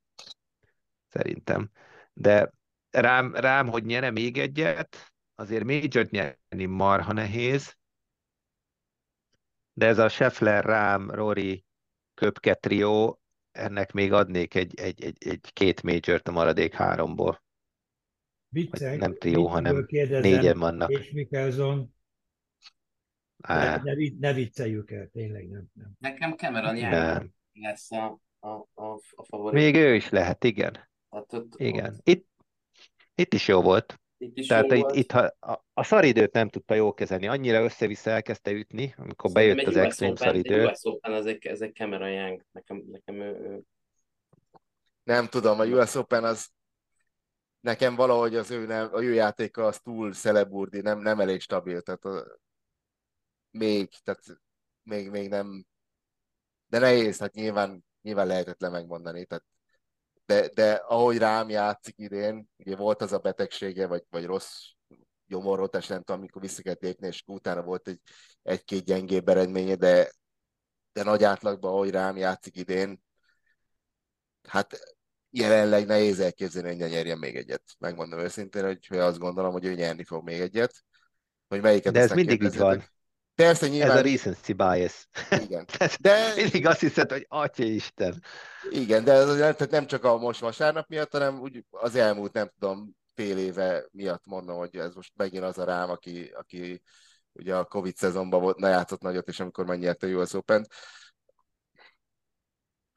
Szerintem. De rám, rám hogy nyere még egyet, azért major nyerni marha nehéz, de ez a Scheffler, Rám, Rory, Köpke trió, ennek még adnék egy, egy, egy, egy két major a maradék háromból. Viccek, nem trió, hanem négyen vannak. És Mikkelson. Ne, ne, ne vicceljük el, tényleg nem. nem. Nekem Cameron Young lesz a, a, a, a favorit. Még ő is lehet, igen. Hát ott, igen. Ott... Itt, itt is jó volt. Itt is Tehát itt, itt ha a, a szaridőt nem tudta jól kezelni, annyira össze-vissza elkezdte ütni, amikor Szerintem bejött az extrém szaridő. US Open, ez egy, ez egy Cameron Young, nekem, nekem ő, ő... Nem tudom, a US Open az nekem valahogy az ő, nem, a ő játéka az túl szeleburdi, nem, nem elég stabil, tehát a, még, tehát még, még nem, de nehéz, hát nyilván, nyilván lehetetlen megmondani, tehát de, de ahogy rám játszik idén, ugye volt az a betegsége, vagy, vagy rossz gyomorrotás, nem tudom, amikor vissza kellett lépni, és utána volt egy, egy-két gyengébb eredménye, de, de nagy átlagban, ahogy rám játszik idén, hát jelenleg nehéz elképzelni, hogy ne nyerjen még egyet. Megmondom őszintén, hogy, azt gondolom, hogy ő nyerni fog még egyet. Hogy melyiket De ez mindig így van. Persze, nyilván... Ez a recency bias. Igen. [LAUGHS] De... Mindig azt hiszed, hogy atya Isten. Igen, de ez tehát nem csak a most vasárnap miatt, hanem úgy az elmúlt, nem tudom, fél éve miatt mondom, hogy ez most megint az a rám, aki, aki ugye a Covid szezonban volt, ne játszott nagyot, és amikor megnyerte a US open -t.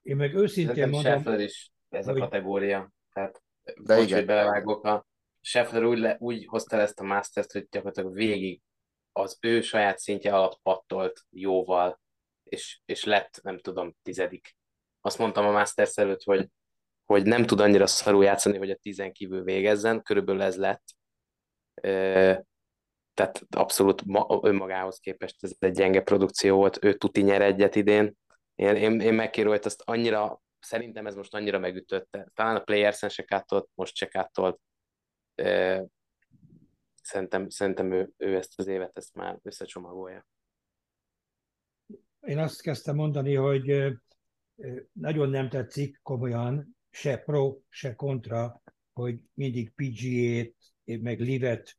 Én meg őszintén mondom... Scheffler is ez hogy... a kategória. Tehát de most, igen. hogy belevágok a Scheffler úgy, le, úgy hozta ezt a Masters-t, hogy gyakorlatilag végig az ő saját szintje alatt pattolt jóval, és, és lett, nem tudom, tizedik. Azt mondtam a Masters előtt, hogy, hogy nem tud annyira szarul játszani, hogy a tizen kívül végezzen, körülbelül ez lett. E, tehát abszolút ma, önmagához képest ez egy gyenge produkció volt, ő tuti nyer egyet idén. Én, én, én McIlroy-t azt annyira szerintem ez most annyira megütötte. Talán a Players-en se kátolt, most se kátolt. Szerintem, szerintem ő, ő ezt az évet ezt már összecsomagolja. Én azt kezdtem mondani, hogy nagyon nem tetszik komolyan, se pro, se kontra, hogy mindig PGA-t, meg Livet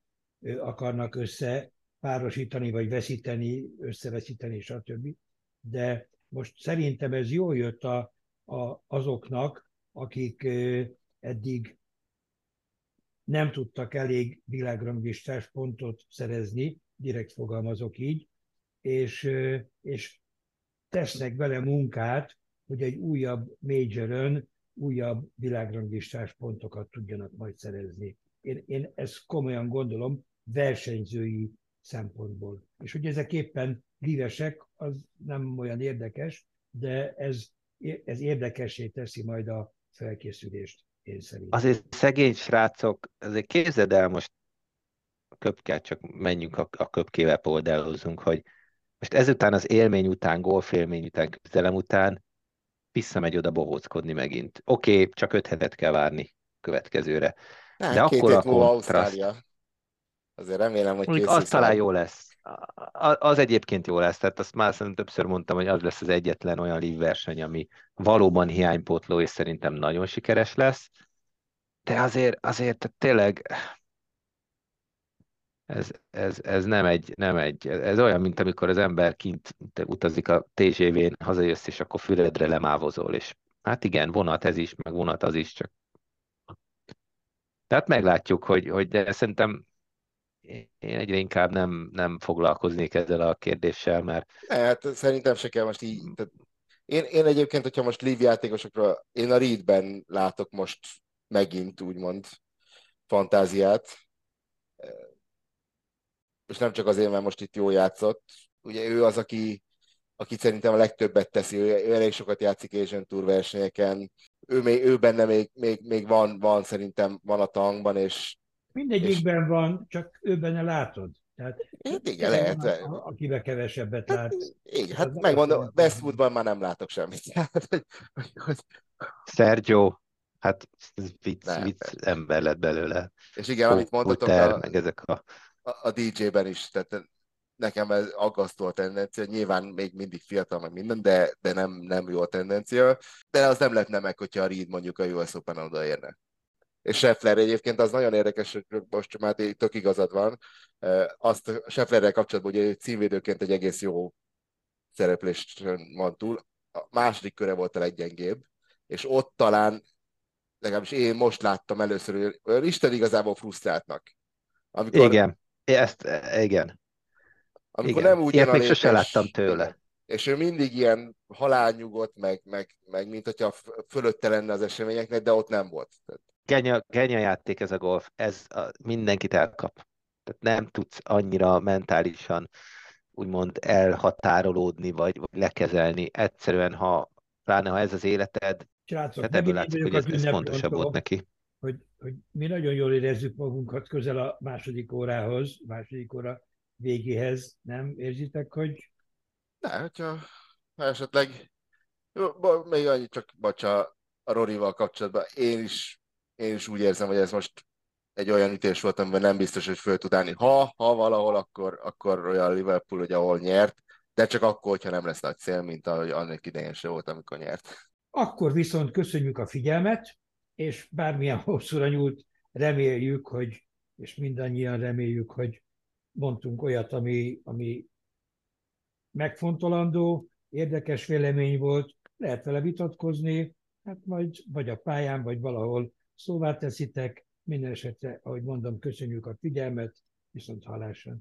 akarnak össze párosítani, vagy veszíteni, összeveszíteni, stb. De most szerintem ez jól jött a, a, azoknak, akik eddig nem tudtak elég világranglistás pontot szerezni, direkt fogalmazok így, és, és tesznek bele munkát, hogy egy újabb majorön újabb világranglistás pontokat tudjanak majd szerezni. Én, én ezt komolyan gondolom versenyzői szempontból. És hogy ezek éppen lívesek, az nem olyan érdekes, de ez, ez érdekessé teszi majd a felkészülést, én szerintem. Azért szegény srácok, azért képzeld el most, a köpkel, csak menjünk a, a köpkével poldelózunk, hogy most ezután az élmény után, golf élmény után, küzdelem után visszamegy oda bohóckodni megint. Oké, okay, csak öt hetet kell várni következőre. Ne, De akkor a kontraszt... Azért remélem, hogy. Az talán jó lesz. Az egyébként jó lesz, tehát azt már szerintem többször mondtam, hogy az lesz az egyetlen olyan live verseny, ami valóban hiánypótló, és szerintem nagyon sikeres lesz. De azért, azért tehát tényleg ez, ez, ez nem, egy, nem egy, ez olyan, mint amikor az ember kint utazik a TGV-n, hazajössz, és akkor füledre lemávozol, és hát igen, vonat ez is, meg vonat az is, csak tehát meglátjuk, hogy, hogy de szerintem én egyre inkább nem, nem foglalkoznék ezzel a kérdéssel, mert... Hát szerintem se kell most így... Tehát én, én egyébként, hogyha most live játékosokra, én a Reedben látok most megint úgymond fantáziát, és nem csak azért, mert most itt jól játszott. Ugye ő az, aki, aki szerintem a legtöbbet teszi, ő, ő elég sokat játszik Asian Tour versenyeken, ő, még, ő benne még, még, még van, van, szerintem van a tankban, és Mindegyikben és... van, csak ő benne látod. Tehát hát igen, lehet. Van, akiben kevesebbet hát, lát. Igen, hát megmondom, Westwoodban már nem látok semmit. [LAUGHS] Sergio, hát vicc, nem, vicc ember lett belőle. És igen, amit mondhatok, a, meg ezek a... a, a DJ-ben is, tehát nekem ez aggasztó a tendencia, nyilván még mindig fiatal, meg minden, de, de nem, nem jó a tendencia, de az nem lehetne meg, hogyha a Reed mondjuk a US Open odaérne és Scheffler egyébként az nagyon érdekes, hogy most már tök igazad van, azt Schefflerrel kapcsolatban, egy címvédőként egy egész jó szereplést van túl. A második köre volt a leggyengébb, és ott talán, legalábbis én most láttam először, hogy Isten igazából frusztráltnak. Amikor, igen, ezt, igen. Amikor igen. nem úgy Ilyet még sose láttam tőle. És ő mindig ilyen halálnyugodt, meg, meg, meg mint hogyha fölötte lenne az eseményeknek, de ott nem volt. Tehát genya, genya játék ez a golf, ez a, mindenkit elkap. Tehát nem tudsz annyira mentálisan úgymond elhatárolódni, vagy, vagy lekezelni. Egyszerűen, ha pláne ha ez az életed, Srácok, hát ebből látszik, hogy ez, ez fontosabb volt neki. Hogy, hogy mi nagyon jól érezzük magunkat közel a második órához, második óra végéhez, nem érzitek, hogy... Ne, hogyha esetleg még annyit csak, bocsa, a Rorival kapcsolatban, én is én is úgy érzem, hogy ez most egy olyan ütés volt, amiben nem biztos, hogy föl tud állni. Ha, ha valahol, akkor, akkor olyan Liverpool, hogy ahol nyert, de csak akkor, hogyha nem lesz nagy cél, mint ahogy annak idején se volt, amikor nyert. Akkor viszont köszönjük a figyelmet, és bármilyen hosszúra nyúlt, reméljük, hogy, és mindannyian reméljük, hogy mondtunk olyat, ami, ami megfontolandó, érdekes vélemény volt, lehet vele vitatkozni, hát majd vagy a pályán, vagy valahol szóvá teszitek. Minden esetre, ahogy mondom, köszönjük a figyelmet, viszont hallásra.